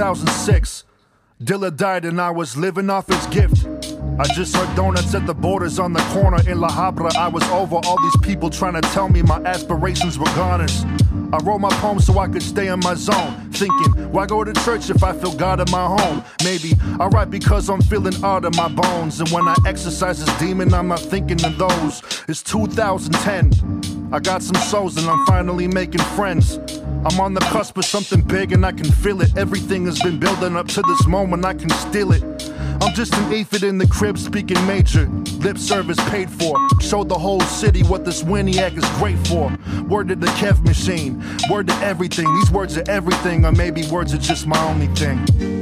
2006. Dilla died and I was living off his gift. I just heard donuts at the borders on the corner in La Habra. I was over all these people trying to tell me my aspirations were goners. I wrote my poem so I could stay in my zone. Thinking, why go to church if I feel God in my home? Maybe I write because I'm feeling art in my bones. And when I exercise this demon, I'm not thinking of those. It's 2010. I got some souls and I'm finally making friends. I'm on the cusp of something big and I can feel it. Everything has been building up to this moment, I can steal it. I'm just an aphid in the crib speaking major. Lip service paid for. Show the whole city what this Winiac is great for. Word to the Kev machine. Word to everything. These words are everything, or maybe words are just my only thing.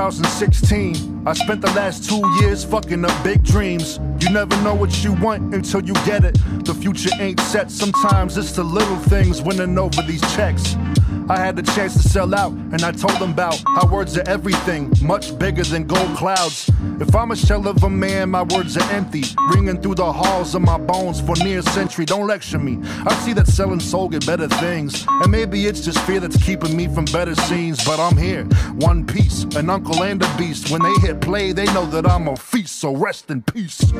2016. I spent the last two years fucking up big dreams. You never know what you want until you get it. The future ain't set. Sometimes it's the little things winning over these checks. I had the chance to sell out, and I told them about how words are everything, much bigger than gold clouds. If I'm a shell of a man, my words are empty, ringing through the halls of my bones for near a century. Don't lecture me. I see that selling soul get better things, and maybe it's just fear that's keeping me from better scenes. But I'm here, one piece, an uncle and a beast. When they hit play, they know that I'm a feast. So rest in peace.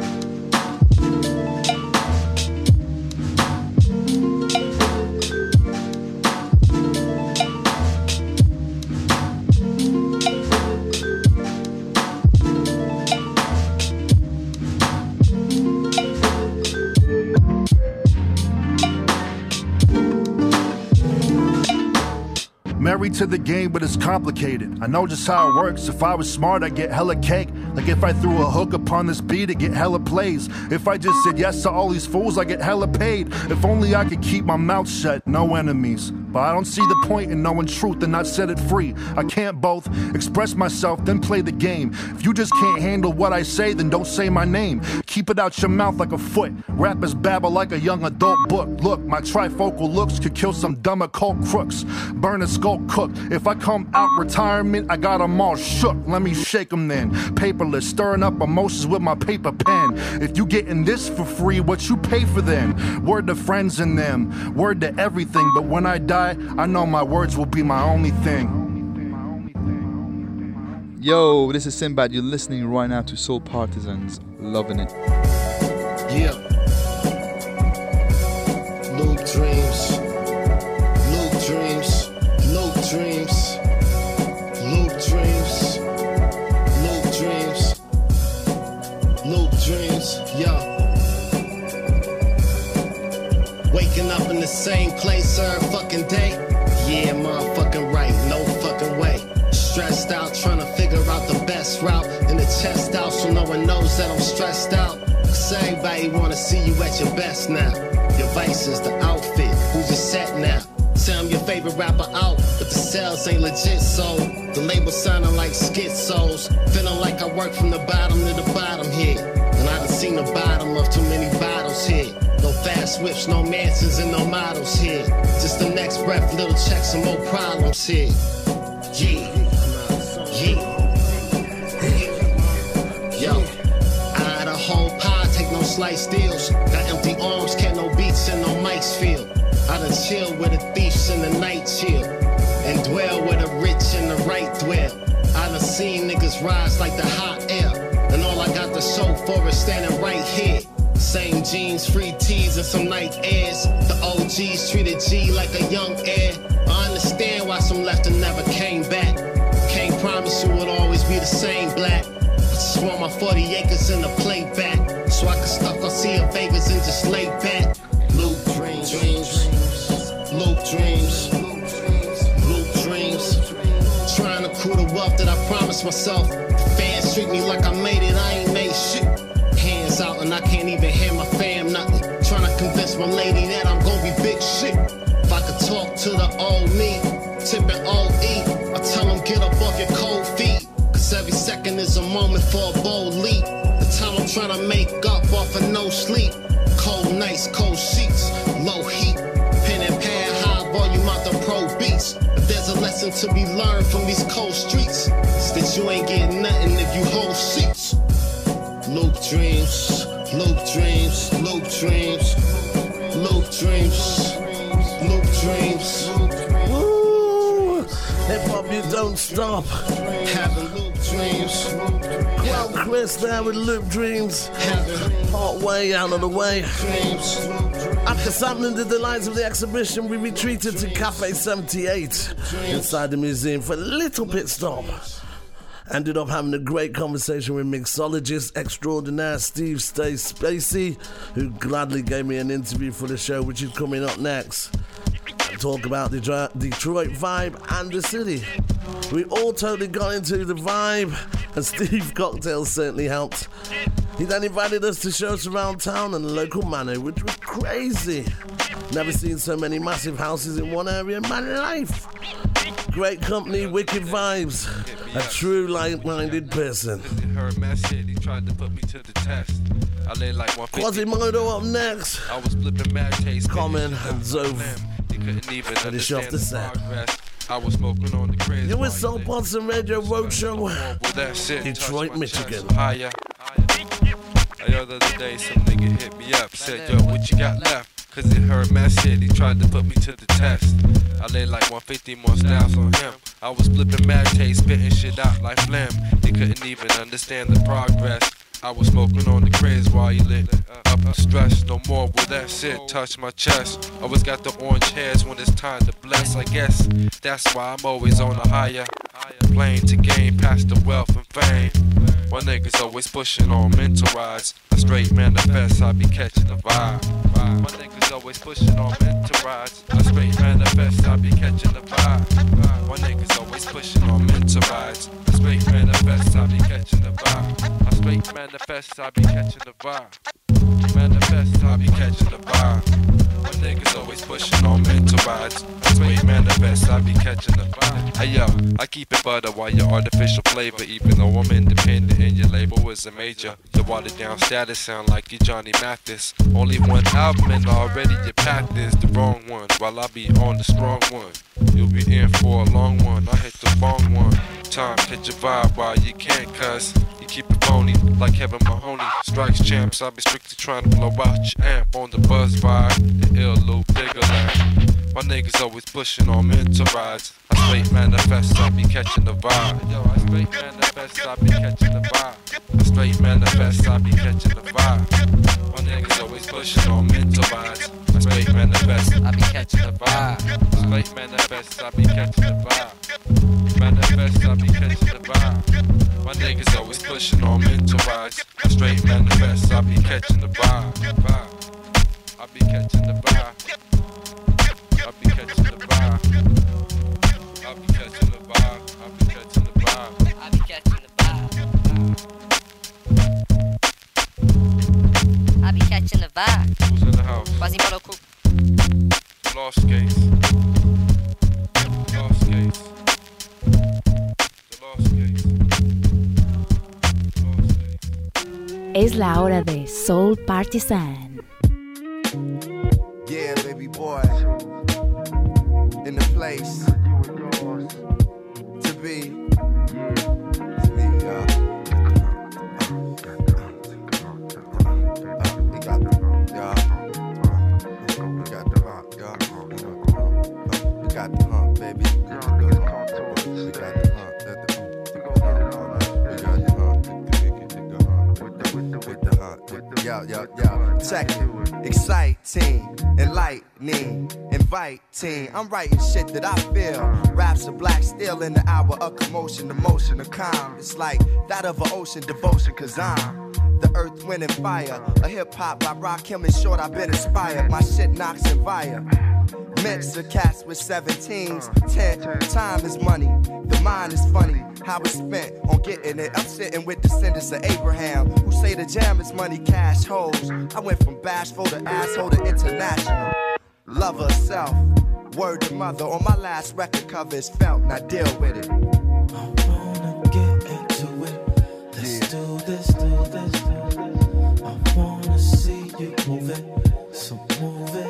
Married to the game, but it's complicated. I know just how it works. If I was smart, I'd get hella cake. Like if I threw a hook upon this beat, I'd get hella plays. If I just said yes to all these fools, I get hella paid. If only I could keep my mouth shut, no enemies. But I don't see the point in knowing truth and not set it free. I can't both express myself, then play the game. If you just can't handle what I say, then don't say my name. Keep it out your mouth like a foot. Rappers babble like a young adult book. Look, my trifocal looks could kill some dumb occult crooks. Burn a skull cook. If I come out retirement, I got 'em all shook. Let me shake 'em then. Paperless, stirring up emotions with my paper pen. If you getting this for free, what you pay for then? Word to friends and them, word to everything. But when I die, I know my words will be my only thing.
Yo, this is Sinbad. You're listening right now to Soul Partisans. Loving it.
Yeah. Loop dreams. Same place every fucking day. Yeah, motherfucking right. No fucking way. Stressed out, trying to figure out the best route. In the chest out, so no one knows that I'm stressed out. Cause everybody wanna see you at your best now. Your vices, the outfit, who's your set now? Say I'm your favorite rapper out, but the sales ain't legit, so the label sounding like schizos. Feeling like I work from the bottom to the bottom here. And I done seen the bottom of too many bottles here. No fast whips, no mansions, and no models here. Just the next breath, little checks and more problems here. Yeah. Yeah. Yo, I had a whole pie, take no slice deals. Got empty arms, can't no beats and no mics feel. I done chill with the thieves in the night chill. And dwell where the rich and the right dwell. I done seen niggas rise like the hot air. And all I got to show for is standing right here. Same jeans, free tees, and some Nike Airs. The OGs treated G like a young heir. I understand why some left and never came back. Can't promise you it'll always be the same black. I just want my 40 acres in the playback. So I can stuff on Sea Vegas and just lay back. Loop dreams, dreams, loop dreams, loop dreams. Trying to accrue the wealth that I promised myself. The fans treat me like I made it, I ain't made shit out and I can't even hear my fam nothing. Trying to convince my lady that I'm gonna be big shit. If I could talk to the old me, tipping old E, I tell him get up off your cold feet. Cause every second is a moment for a bold leap. The time I'm trying to make up off of no sleep. Cold nights, cold sheets, low heat. Pen and pad, high volume out the pro beats. If there's a lesson to be learned from these cold streets, it's that you ain't getting nothing if you hold seats. Loop dreams, loop dreams, loop dreams, loop dreams, loop dreams.
Woo! Hip hop, you don't stop.
Having loop dreams.
Well, Chris there with Loop Dreams. Part way out of the way. After sampling the delights of the exhibition, we retreated to Cafe 78 inside the museum for a little pit stop. Ended up having a great conversation with mixologist extraordinaire Steve Stay Spacey, who gladly gave me an interview for the show, which is coming up next. Talk about the Dra- Detroit vibe and the city. We all totally got into the vibe, and Steve Cocktail certainly helped. He then invited us to shows around town and the local manor, which was crazy. Never seen so many massive houses in one area in my life. Great company, wicked vibes. A true like-minded person.
Heard my shit, he tried to put me to the test. I lay like 150.
Quasimoto up next.
I was flipping mad taste.
Common and Zove.
He couldn't even
Finish off
understand
the
the progress. I was smoking on the crazy.
You with Soul Partisan Radio Roadshow,
Well,
Detroit, Michigan.
Higher. The other day, some nigga hit me up, said, Yo, what you got left? Cause it heard my shit, he tried to put me to the test. I laid like 150 more styles on him. I was flipping mad taste, spitting shit out like phlegm. He couldn't even understand the progress. I was smoking on the craze while he lit up the stress. No more will that shit touch my chest. Always got the orange hairs when it's time to bless. I guess that's why I'm always on a higher. Playing to gain past the wealth and fame. My niggas always pushing on mental rides. A straight manifest, I be catching the vibe. My niggas always pushing on mental rides. A straight manifest, I be catching the vibe. My niggas always pushing on mental rides. A straight manifest, I be catching the vibe. A straight manifest, I be catching the vibe. Manifest, I be catching the vibe. My niggas always pushing on mental rides. Straight manifest, I be catching the vibe. Hey yo, I keep it butter while your artificial flavor. Even though I'm independent and your label is a major. Your watered down status sound like you Johnny Mathis. Only one album and already your path is the wrong one. While I be on the strong one. You'll be in for a long one. I hit the wrong one. Time, catch your vibe while you can, cuz you keep it phony like Kevin Mahoney. Strikes champs, I be strictly trying to blow out your amp on the buzz vibe. The ill loop, digger land. My niggas always pushing on mental rides. I straight manifest, I be catching the vibe. Yo, I straight manifest, I be catching the vibe. I straight manifest, I be catching the vibe. My niggas always pushing on mental rides. I straight manifest, I be catching the vibe. Straight manifest, I be catching the vibe. Manifest, I be catching the vibe. My niggas always pushing on mental rides. I straight manifest, I be catching the vibe. I be catching the vibe. I be catching the vibe. I be catching the vibe. I be catching the vibe.
I be catching the vibe. I be catching the vibe.
Who's in the house?
Quasimodo crew.
Lost case. Lost case. The lost case.
Es la hora de Soul Partisan.
Yeah, baby boy. In the place to be. Yo, yo, yo. Check it. Exciting, enlightening, inviting. I'm writing shit that I feel. Raps of black steel in the hour of commotion, emotion, of calm. It's like that of an ocean devotion, cause I'm the earth, wind, and fire. A hip hop by Rakim and Short, I've been inspired. My shit knocks and fire. Mix of cats with 17s. Ten, time is money. The mind is funny. How it's spent on getting it. I'm sitting with descendants of Abraham who say the jam is money, cash holes. I went from bashful to asshole to international. Love of self. Word to mother on my last record cover is felt. Now deal with it.
Let's do this, do this, do this. I wanna see you move it. So move it,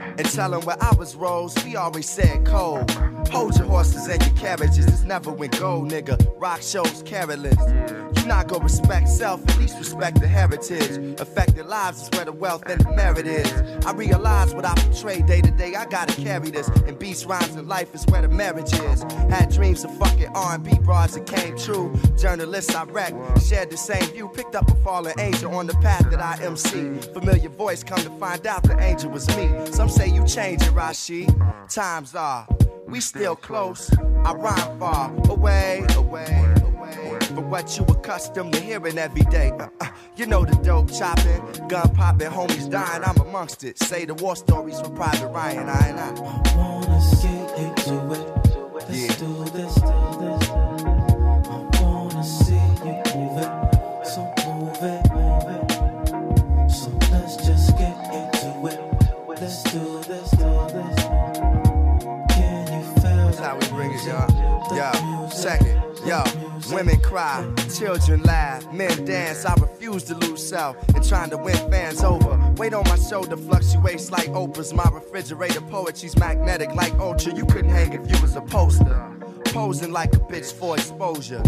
And tell them where I was rose, we always said cold. Hold your horses and your carriages, this never went gold, nigga. Rock shows, carolers. You not gonna respect self, at least respect the heritage. Affected lives is where the wealth and the merit is. I realize what I portray day to day, I gotta carry this. And beats, rhymes, and life is where the marriage is. Had dreams of fucking R&B bras that came true. Journalists I wrecked, shared the same view. Picked up a fallen angel on the path that I MC. Familiar voice, come to find out the angel was me. Some say you change it, Rashi. Times are, we still close. I rhyme far away, away, away. From what you accustomed to hearing every day. Uh, uh, you know the dope chopping, gun popping, homies dying. I'm amongst it. Say the war stories from Private Ryan. I and I.
wanna get into it. Let's this, do this.
Yo, second. Yo, women cry, children laugh, men dance. I refuse to lose self and trying to win fans over. Weight on my shoulder fluctuates like Oprah's. My refrigerator poetry's magnetic like Ultra. You couldn't hang if you was a poster. Posing like a bitch for exposure.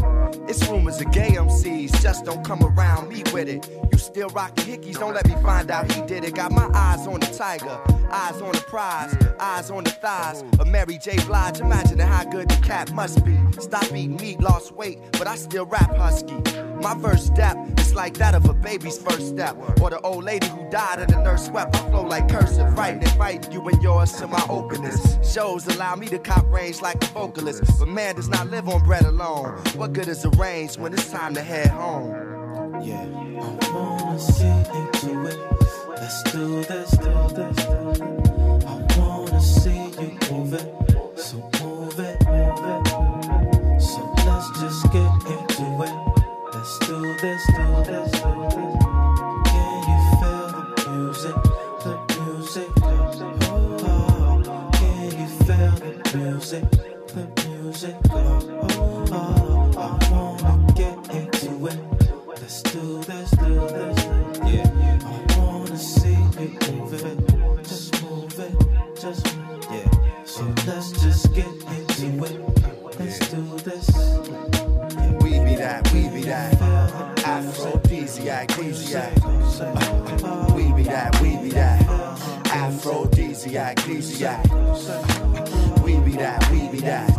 It's rumors of gay MCs, just don't come around me with it. You still rockin' hickeys, don't let me find out he did it. Got my eyes on the tiger, eyes on the prize, eyes on the thighs of Mary J. Blige. Imagining how good the cat must be. Stop eating meat, lost weight, but I still rap husky. My first step is like that of a baby's first step, or the old lady who died and the nurse swept. I flow like cursive, writing and fighting you and yours to my openness. Shows allow me to cop range like a vocalist, but man does not live on bread alone. What good is a range when it's time to head home?
Yeah, I wanna get into it. Let's do this, do this, do this. I wanna see you move it. This, do this, do this. Can you feel the music? The music. Oh, oh. Can you feel the music? The music. Oh, oh. oh I wanna get into it. Let's do this,
Aphrodisiac, aphrodisiac. We be that, we be that.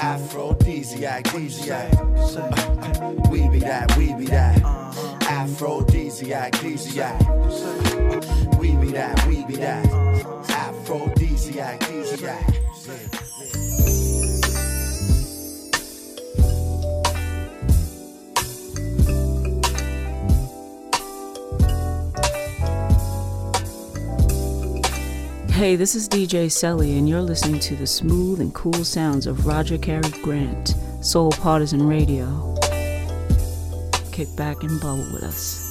Aphrodisiac, aphrodisiac. We be that, we be that. Aphrodisiac, aphrodisiac. We be that, we be that. Aphrodisiac, aphrodisiac.
Hey, this is DJ Selly, and you're listening to the smooth and cool sounds of Roger Cary Grant, Soul Partisan Radio. Kick back and bubble with us.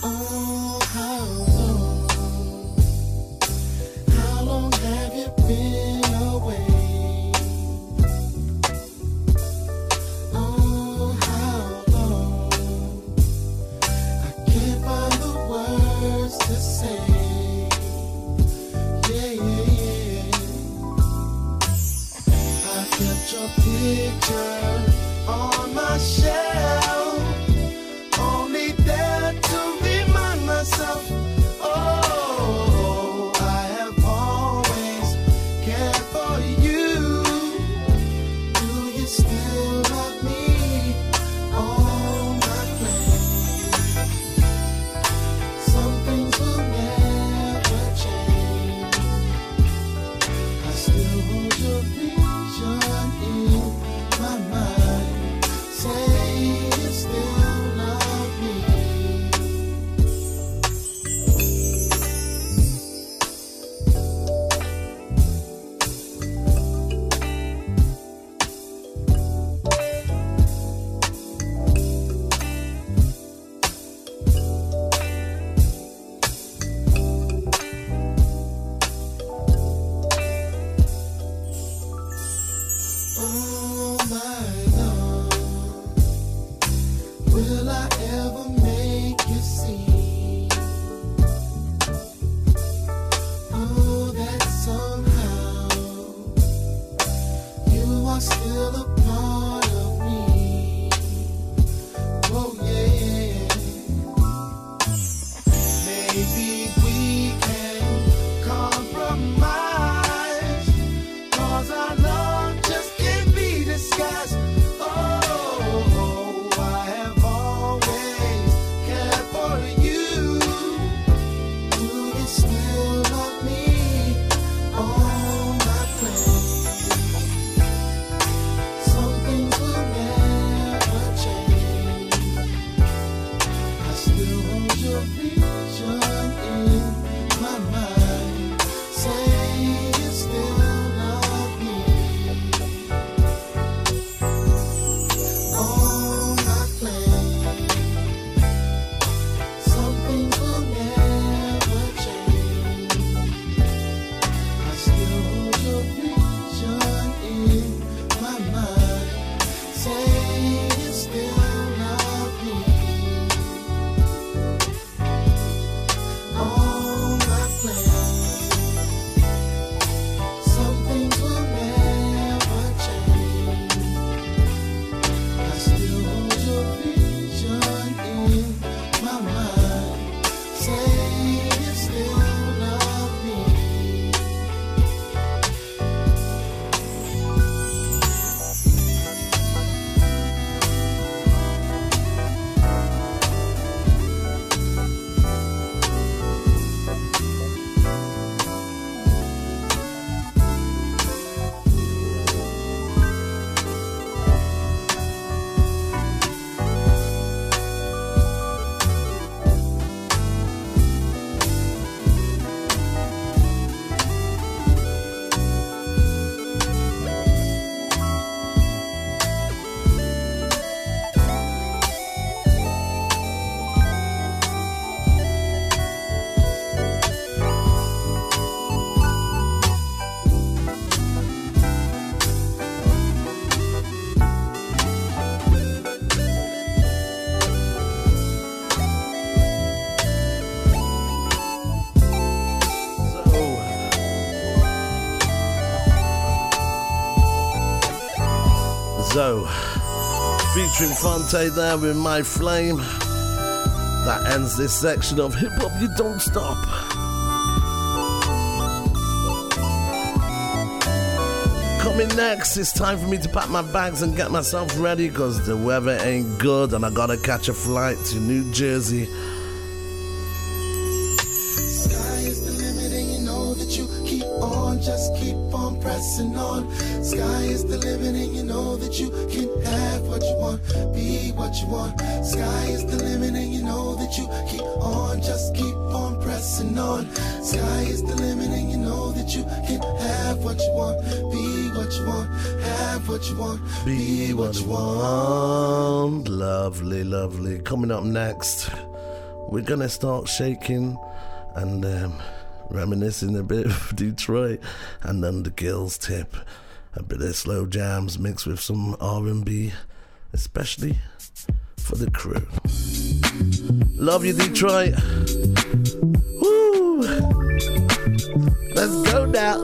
Featuring Phonte there with My Flame. That ends this section of Hip Hop You Don't Stop. Coming next, it's time for me to pack my bags and get myself ready because the weather ain't good and I gotta catch a flight to New Jersey coming up next, we're going to start shaking and um, reminiscing a bit of Detroit and then the Gills tip. A bit of slow jams mixed with some R&B, especially for the crew. Love you, Detroit. Woo! Let's go now.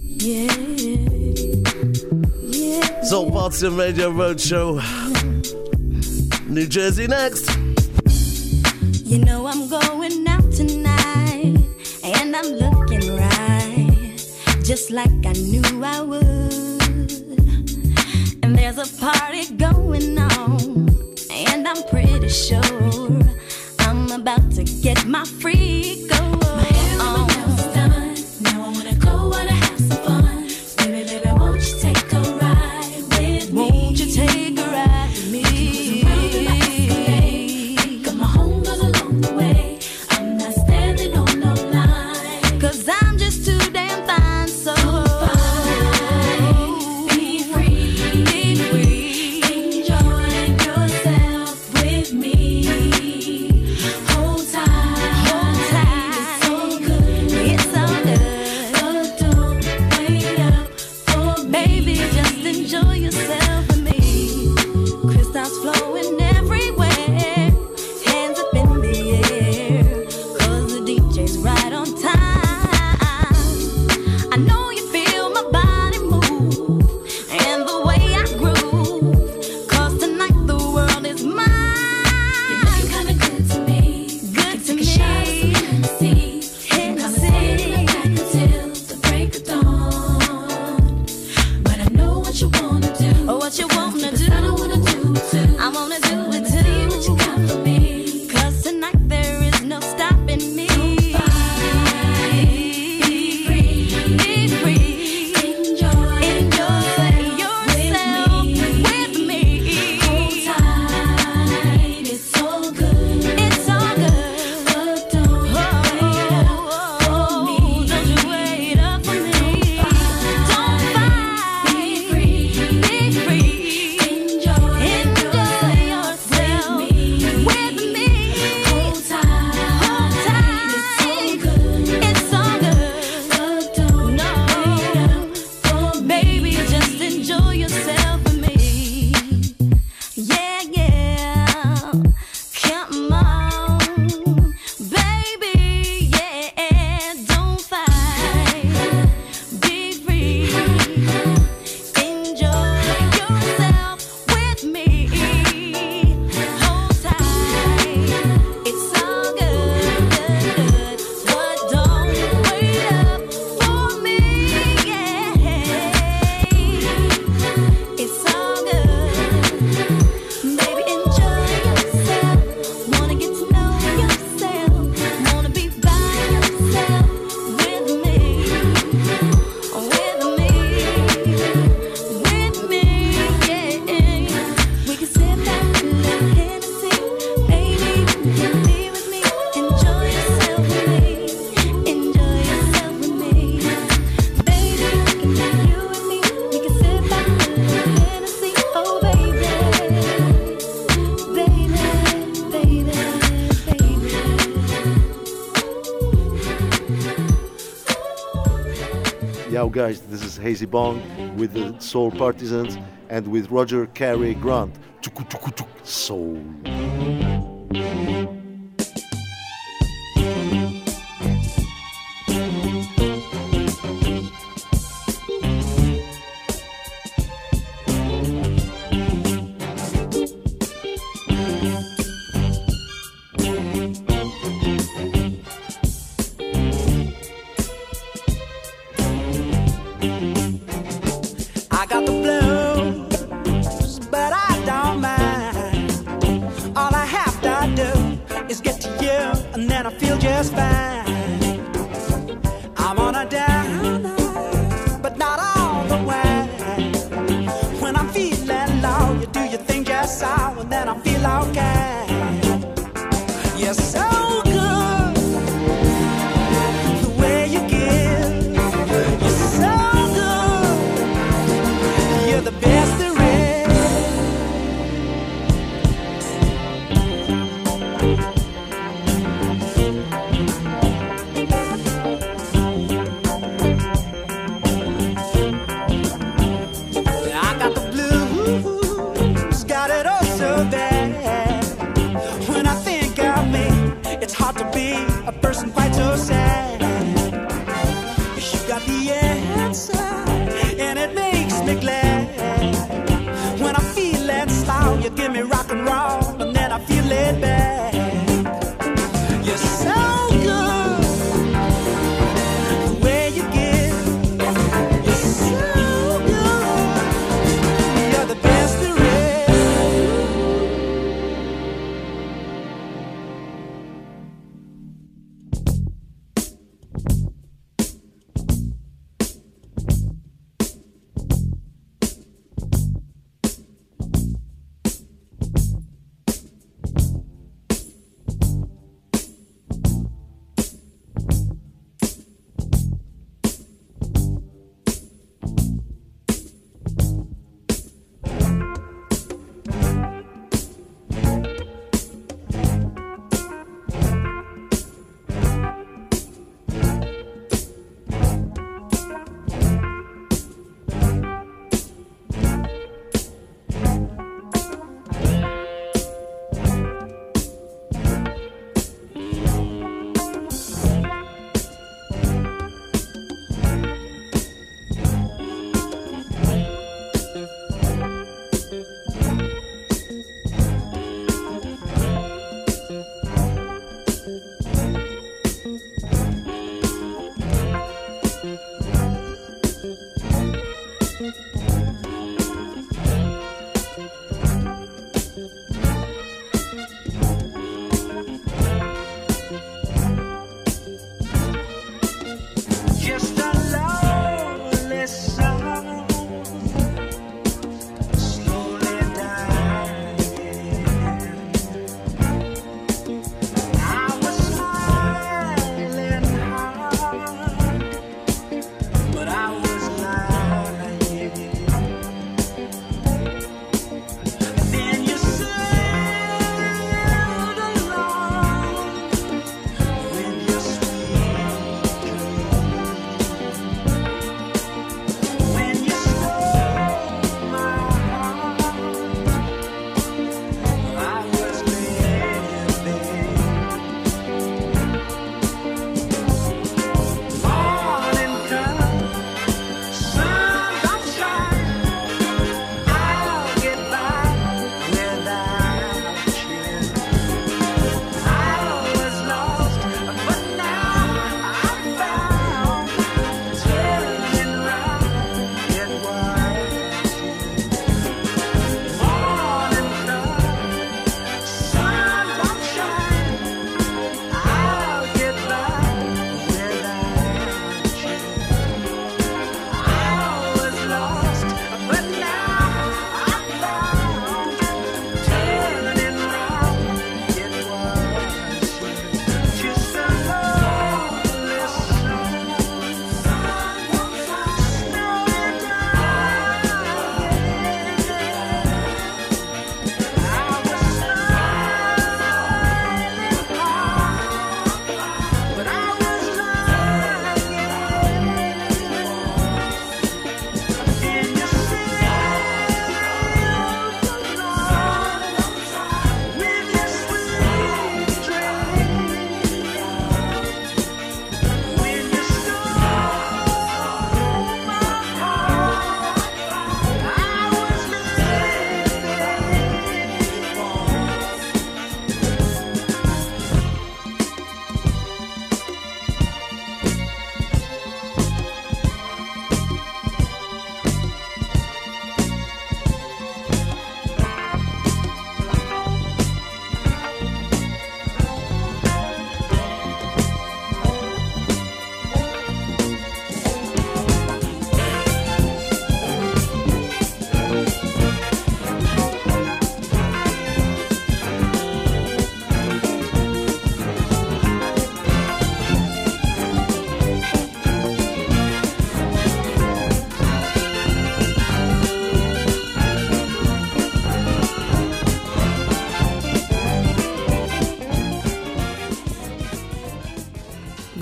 Yeah.
Soul Partisan Radio Roadshow. New Jersey next.
You know I'm going out tonight, and I'm looking right, just like I knew I would. And there's a party going on, and I'm pretty sure I'm about to get my freak on.
guys. This is Hazy Bong with the Soul Partisans and with Roger Carey Grant.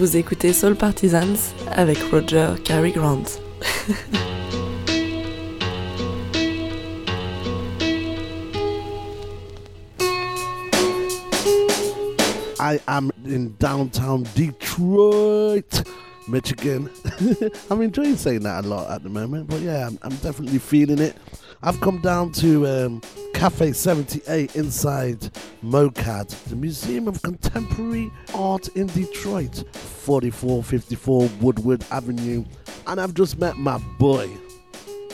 Vous écoutez Soul Partisans avec Roger Cary Grant.
I am in downtown Detroit, Michigan. I'm enjoying saying that a lot at the moment, but yeah, I'm, I'm definitely feeling it. I've come down to um, Cafe 78 inside MOCAD, the Museum of Contemporary Art in Detroit, 4454 Woodward Avenue, and I've just met my boy,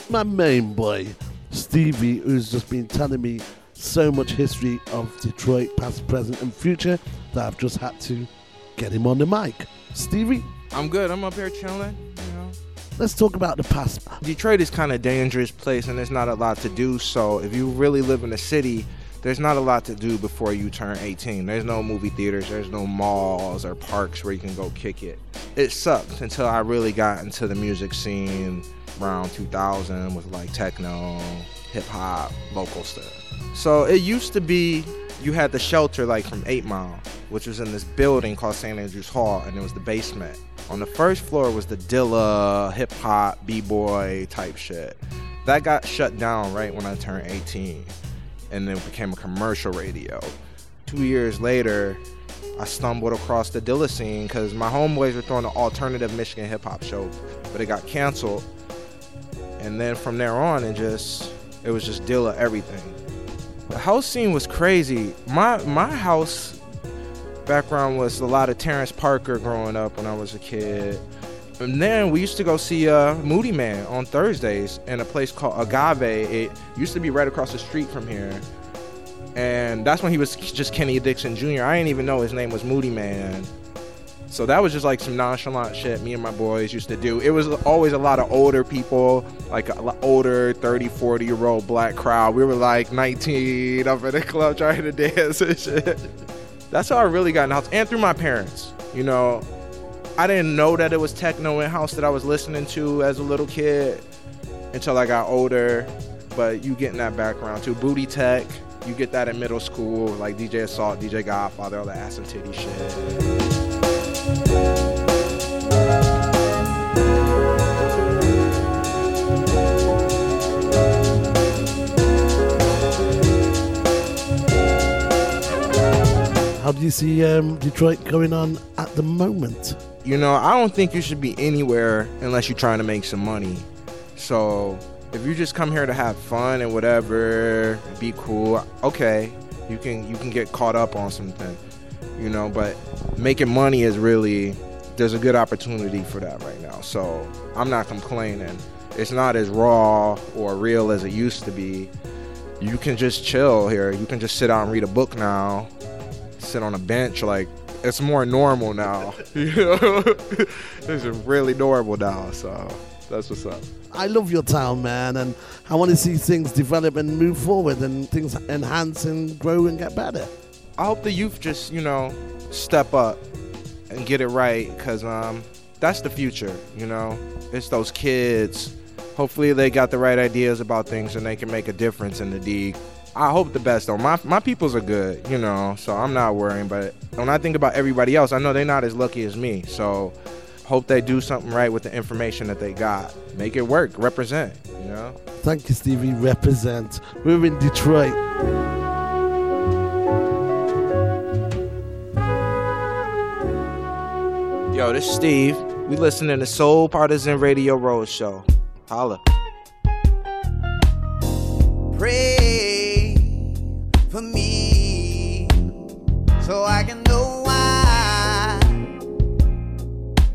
my main boy, Stevie, who's just been telling me so much history of Detroit, past, present, and future that I've just had to get him on the mic. Stevie,
I'm good. I'm up here chilling. You know,
let's talk about the past.
Detroit is kind of dangerous place, and there's not a lot to do. So if you really live in the city, there's not a lot to do before you turn 18. There's no movie theaters, there's no malls or parks where you can go kick it. It sucked until I really got into the music scene around 2000 with like techno, hip hop, local stuff. So it used to be you had the shelter like from 8 Mile, which was in this building called St. Andrews Hall, and it was the basement. On the first floor was the Dilla, hip hop, b boy type shit. That got shut down right when I turned 18, and then became a commercial radio. Two years later, I stumbled across the Dilla scene because my homeboys were throwing an alternative Michigan hip hop show, but it got canceled. And then from there on, it just it was just Dilla everything. The house scene was crazy. My my house background was a lot of Terrence Parker growing up when I was a kid. And then we used to go see uh, Moodymann on Thursdays in a place called Agave. It used to be right across the street from here. And that's when he was just Kenny Dixon Jr. I didn't even know his name was Moodymann. So that was just like some nonchalant shit me and my boys used to do. It was always a lot of older people, like a older 30, 40 year old black crowd. We were like 19 up in the club trying to dance and shit. That's how I really got in the house. And through my parents. You know, I didn't know that it was techno in house that I was listening to as a little kid until I got older. But you get in that background too. Booty tech, you get that in middle school, like DJ Assault, DJ Godfather, all that ass and titty shit.
How do you see um, Detroit going on at the moment?
You know, I don't think you should be anywhere unless you're trying to make some money. So if you just come here to have fun and whatever, be cool, okay, you can you can get caught up on something, you know. But making money is really there's a good opportunity for that right now. So I'm not complaining. It's not as raw or real as it used to be. You can just chill here. You can just sit out and read a book now. Sit on a bench like it's more normal now. You know, it's really normal now. So that's what's up.
I love your town, man, and I want to see things develop and move forward and things enhance and grow and get better.
I hope the youth just, you know, step up and get it right because um, that's the future, you know? It's those kids. Hopefully, they got the right ideas about things and they can make a difference in the D. I hope the best though. My my peoples are good, you know, so I'm not worrying. But when I think about everybody else, I know they're not as lucky as me. So hope they do something right with the information that they got. Make it work. Represent. You know.
Thank you, Stevie. Represent. We're in Detroit.
Yo, this is Steve. We listening to Soul Partisan Radio Road Show. Holla.
Pray so I can know why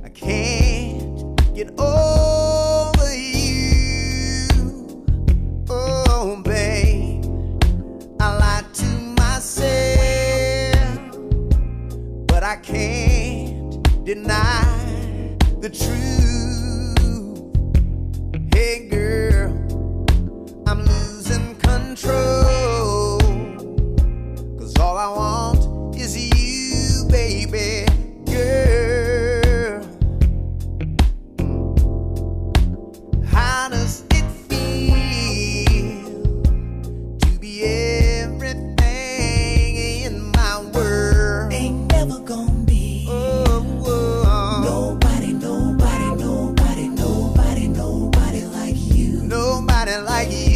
I can't get over you. Oh, babe, I lied to myself, but I can't deny the truth. Hey, girl. I'm losing control. nobody like you.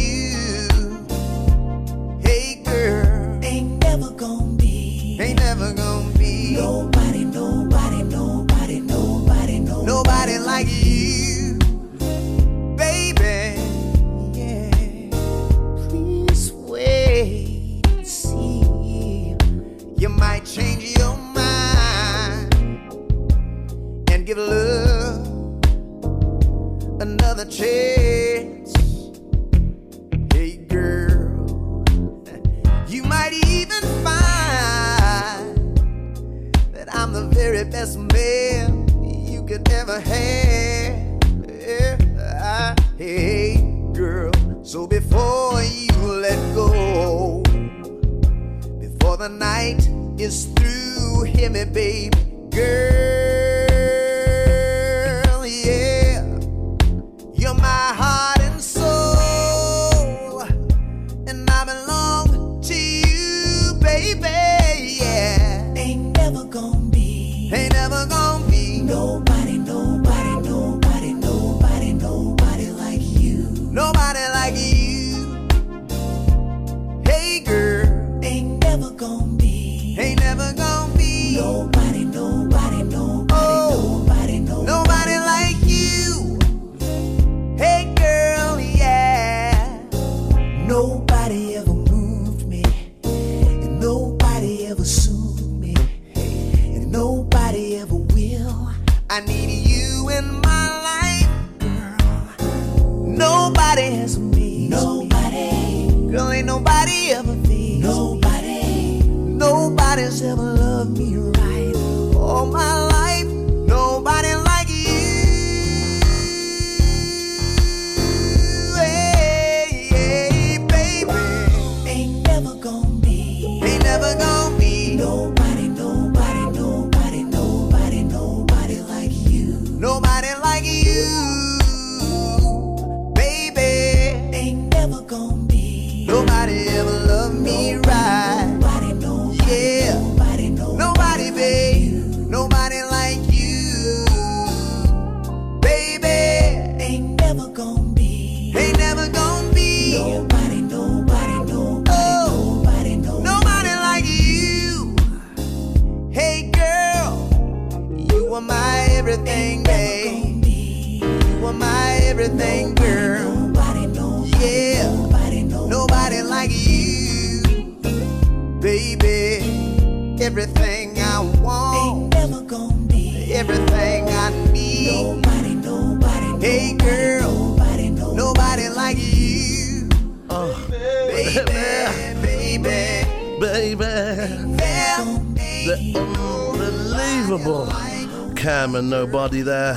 Nobody
there.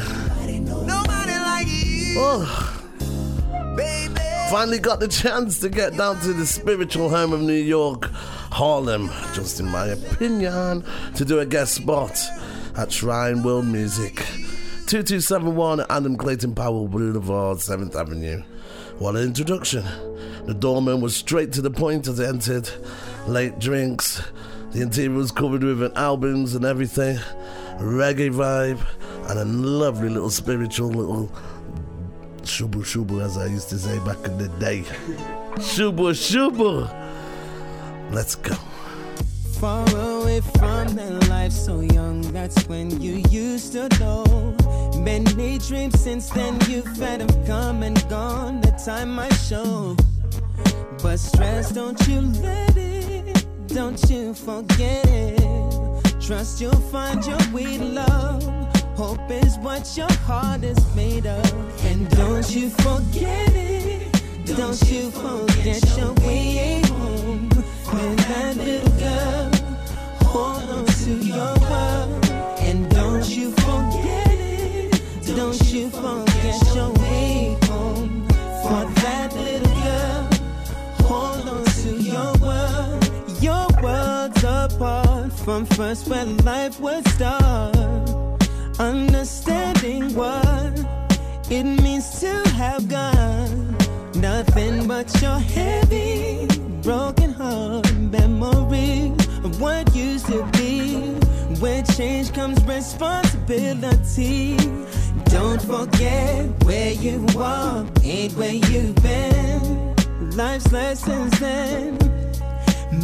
Oh. Finally got the chance to get down to the spiritual home of New York, Harlem, just in my opinion, to do a guest spot at Shrine World Music. 2271 Adam Clayton Powell Boulevard, 7th Avenue. What an introduction. The doorman was straight to the point as I entered. Late drinks. The interior was covered with albums and everything. Reggae vibe and a lovely little spiritual little shubu shubu as I used to say back in the day. Shubu shubu. Let's go.
Far away from that life so young, that's when you used to know. Many dreams since then you've had them come and gone. The time might show. But stress, don't you let it, don't you forget it. Trust you'll find your way love. Hope is what your heart is made of. And don't you forget it. Don't you forget your way home. With that little girl, hold on to your world. And don't you forget it. Don't you forget your way home. For that little girl, hold on to your world. Your world's apart from first where life would start. Understanding what it means to have got nothing but your heavy, broken heart memory of what used to be. Where change comes responsibility. Don't forget where you are, ain't where you've been. Life's lessons then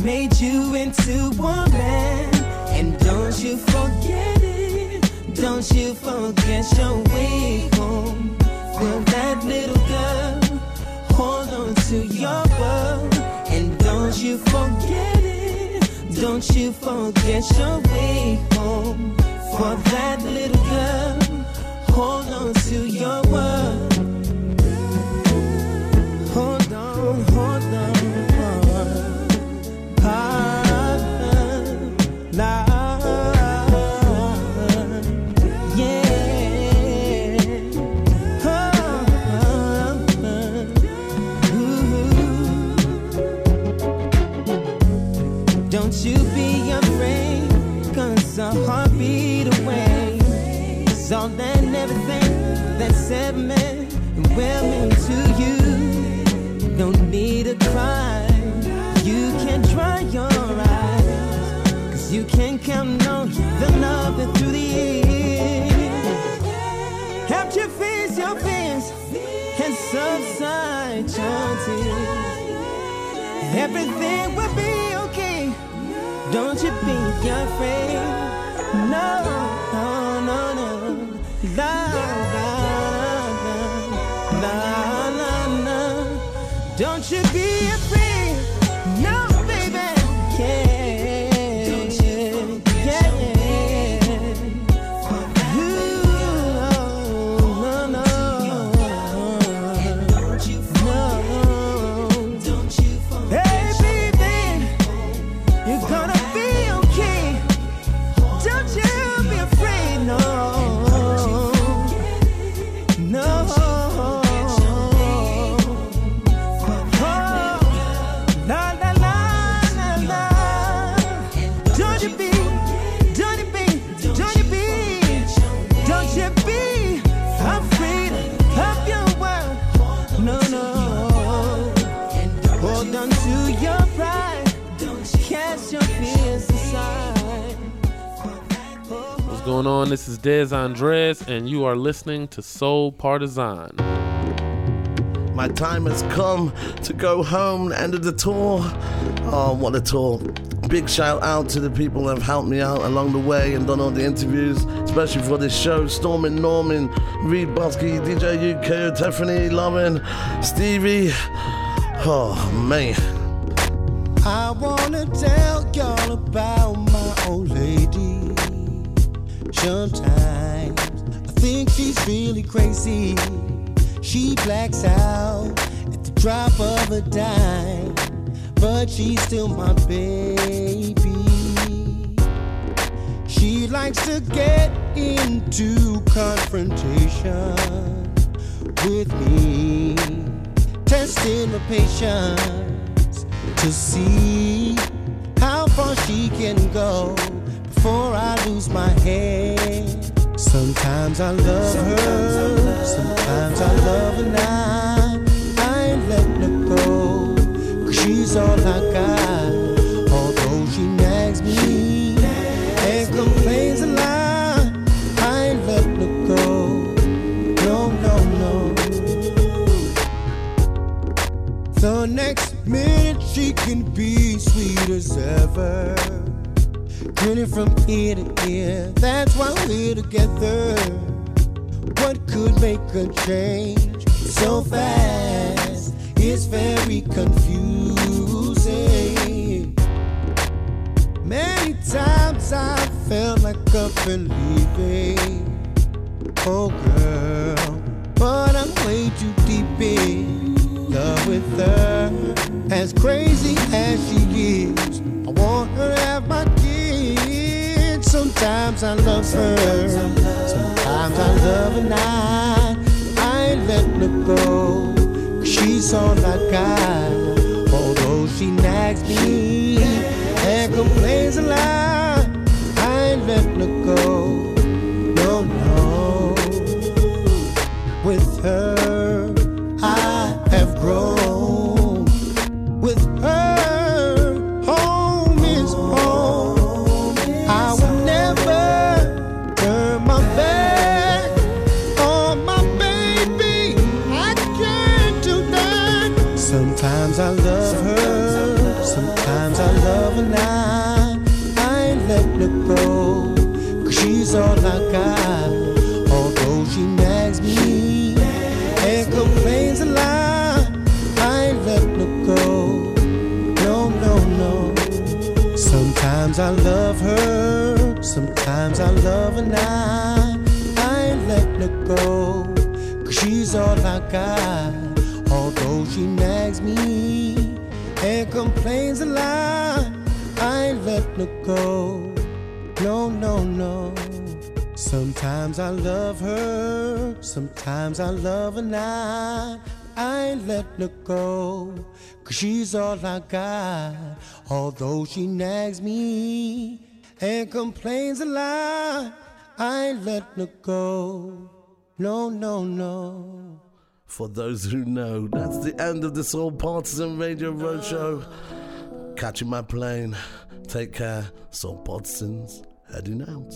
made you into a man. And don't you forget it, don't you forget your way home. Well, that little girl, hold on to your world. And don't you forget it, don't you forget your way home. For that little girl, hold on to your world.
And to you. No need to cry, you can dry your eyes, cause you can count on the love that through the years helped you face your fears and subside your tears. Everything will be okay. Don't you be afraid. No, no, no, no. La, Don't you be
going on? This is Dez Andres, and you are listening to Soul Partisan.
My time has come to go home, end of the tour. Oh, what a tour. Big shout out to the people that have helped me out along the way and done all the interviews, especially for this show. Stormin Norman, Reed Bosky, DJ UK, Tiffany Lovin, Stevie. Oh, man.
I wanna tell y'all about my old lady. Sometimes I think she's really crazy. She blacks out at the drop of a dime, but she's still my baby. She likes to get into confrontation with me, testing her patience to see how far she can go before I lose my head. Sometimes I love her, sometimes I love her now. I ain't letting her go, cause she's all I got. Although she nags me and complains a lot, I ain't letting her go. No, no, no. The next minute she can be sweet as ever. Grinning from ear to ear, that's why we're together. What could make a change so fast? It's very confusing. Many times I've felt like I've been leaving. Oh girl, but I'm way too deep in love with her. As crazy as she is, I want her to have my. Sometimes I love her, sometimes I love her not. I ain't letting her go, she's all I got. Although she nags me and complains a lot, I ain't letting her go. Sometimes I love her, sometimes I love her not. I ain't letting her go, cause she's all I got. Although she nags me and complains a lot, I ain't letting her go. No, no, no. Sometimes I love her, sometimes I love her not. I ain't letting her go, Cause she's all I got. Although she nags me and complains a lot, I ain't letting her go. No, no, no.
For those who know, that's the end of this Soul Partisan Radio Roadshow. Catching my plane. Take care. Soul Partisans heading out.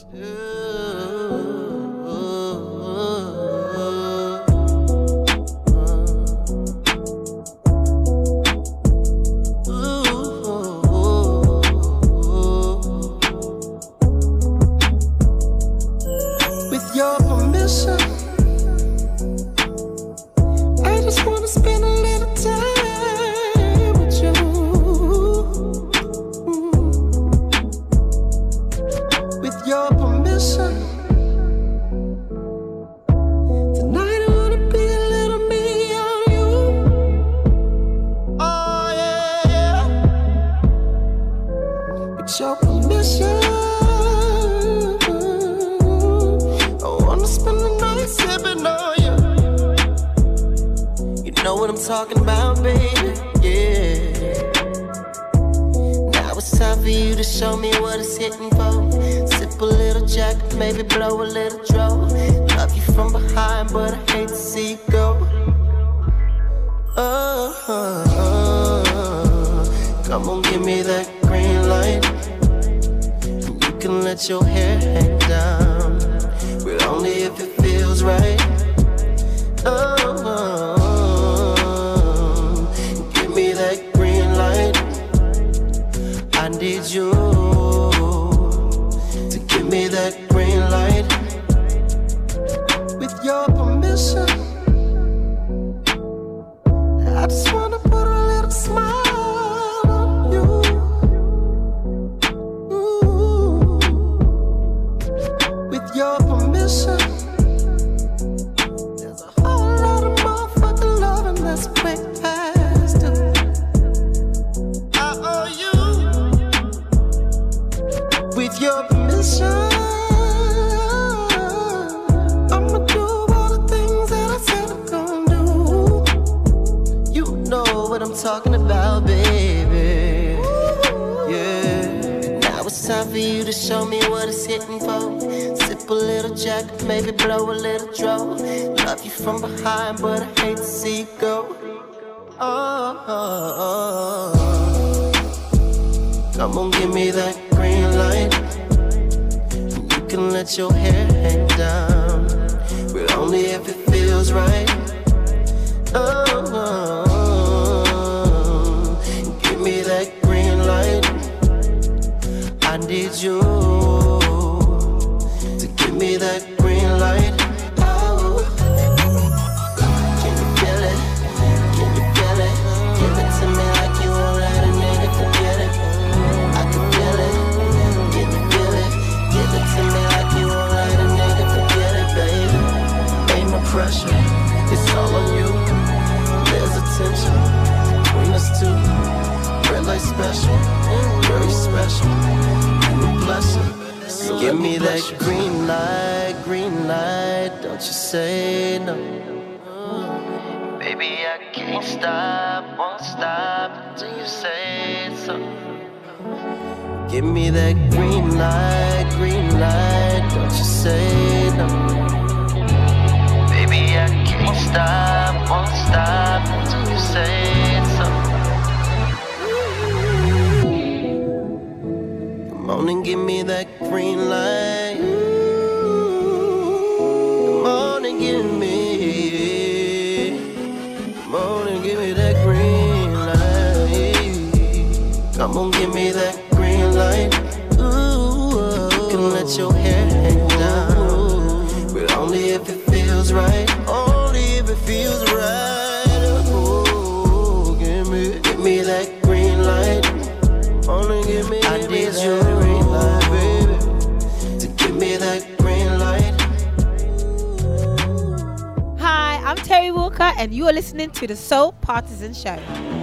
Maybe blow a little draw. Love you from behind, but I hate to see you go. Oh, come on, give me that green light. You can let your hair hang down, but only if it feels right. Oh, time for you to show me what it's hitting for. Sip a little jack, maybe blow a little draw. Love you from behind, but I hate to see you go. Oh, oh, oh. Come on, give me that green light. You can let your hair hang down, but only if it feels right. Oh. Need you to give me that green light. Oh, can you feel it? Can you feel it? Give it to me like you won't let a nigga forget it. I can feel it. Can you feel it? Give it to me like you won't let a nigga forget it, baby. Ain't no pressure, it's all on you. There's attention between us two. Red light special, very special. Give me that green light, green light. Don't you say no. Baby, I can't stop, won't stop until you say so. Give me that green light, green light. Don't you say no. Baby, I can't stop, won't stop until you say on and give me that green light. Come on and give me. Come on and give me that green light. Come on, give me that green light. Ooh, you can let your hair hang down, but only if it feels right.
Walker, and you are listening to the Soul Partisan Show.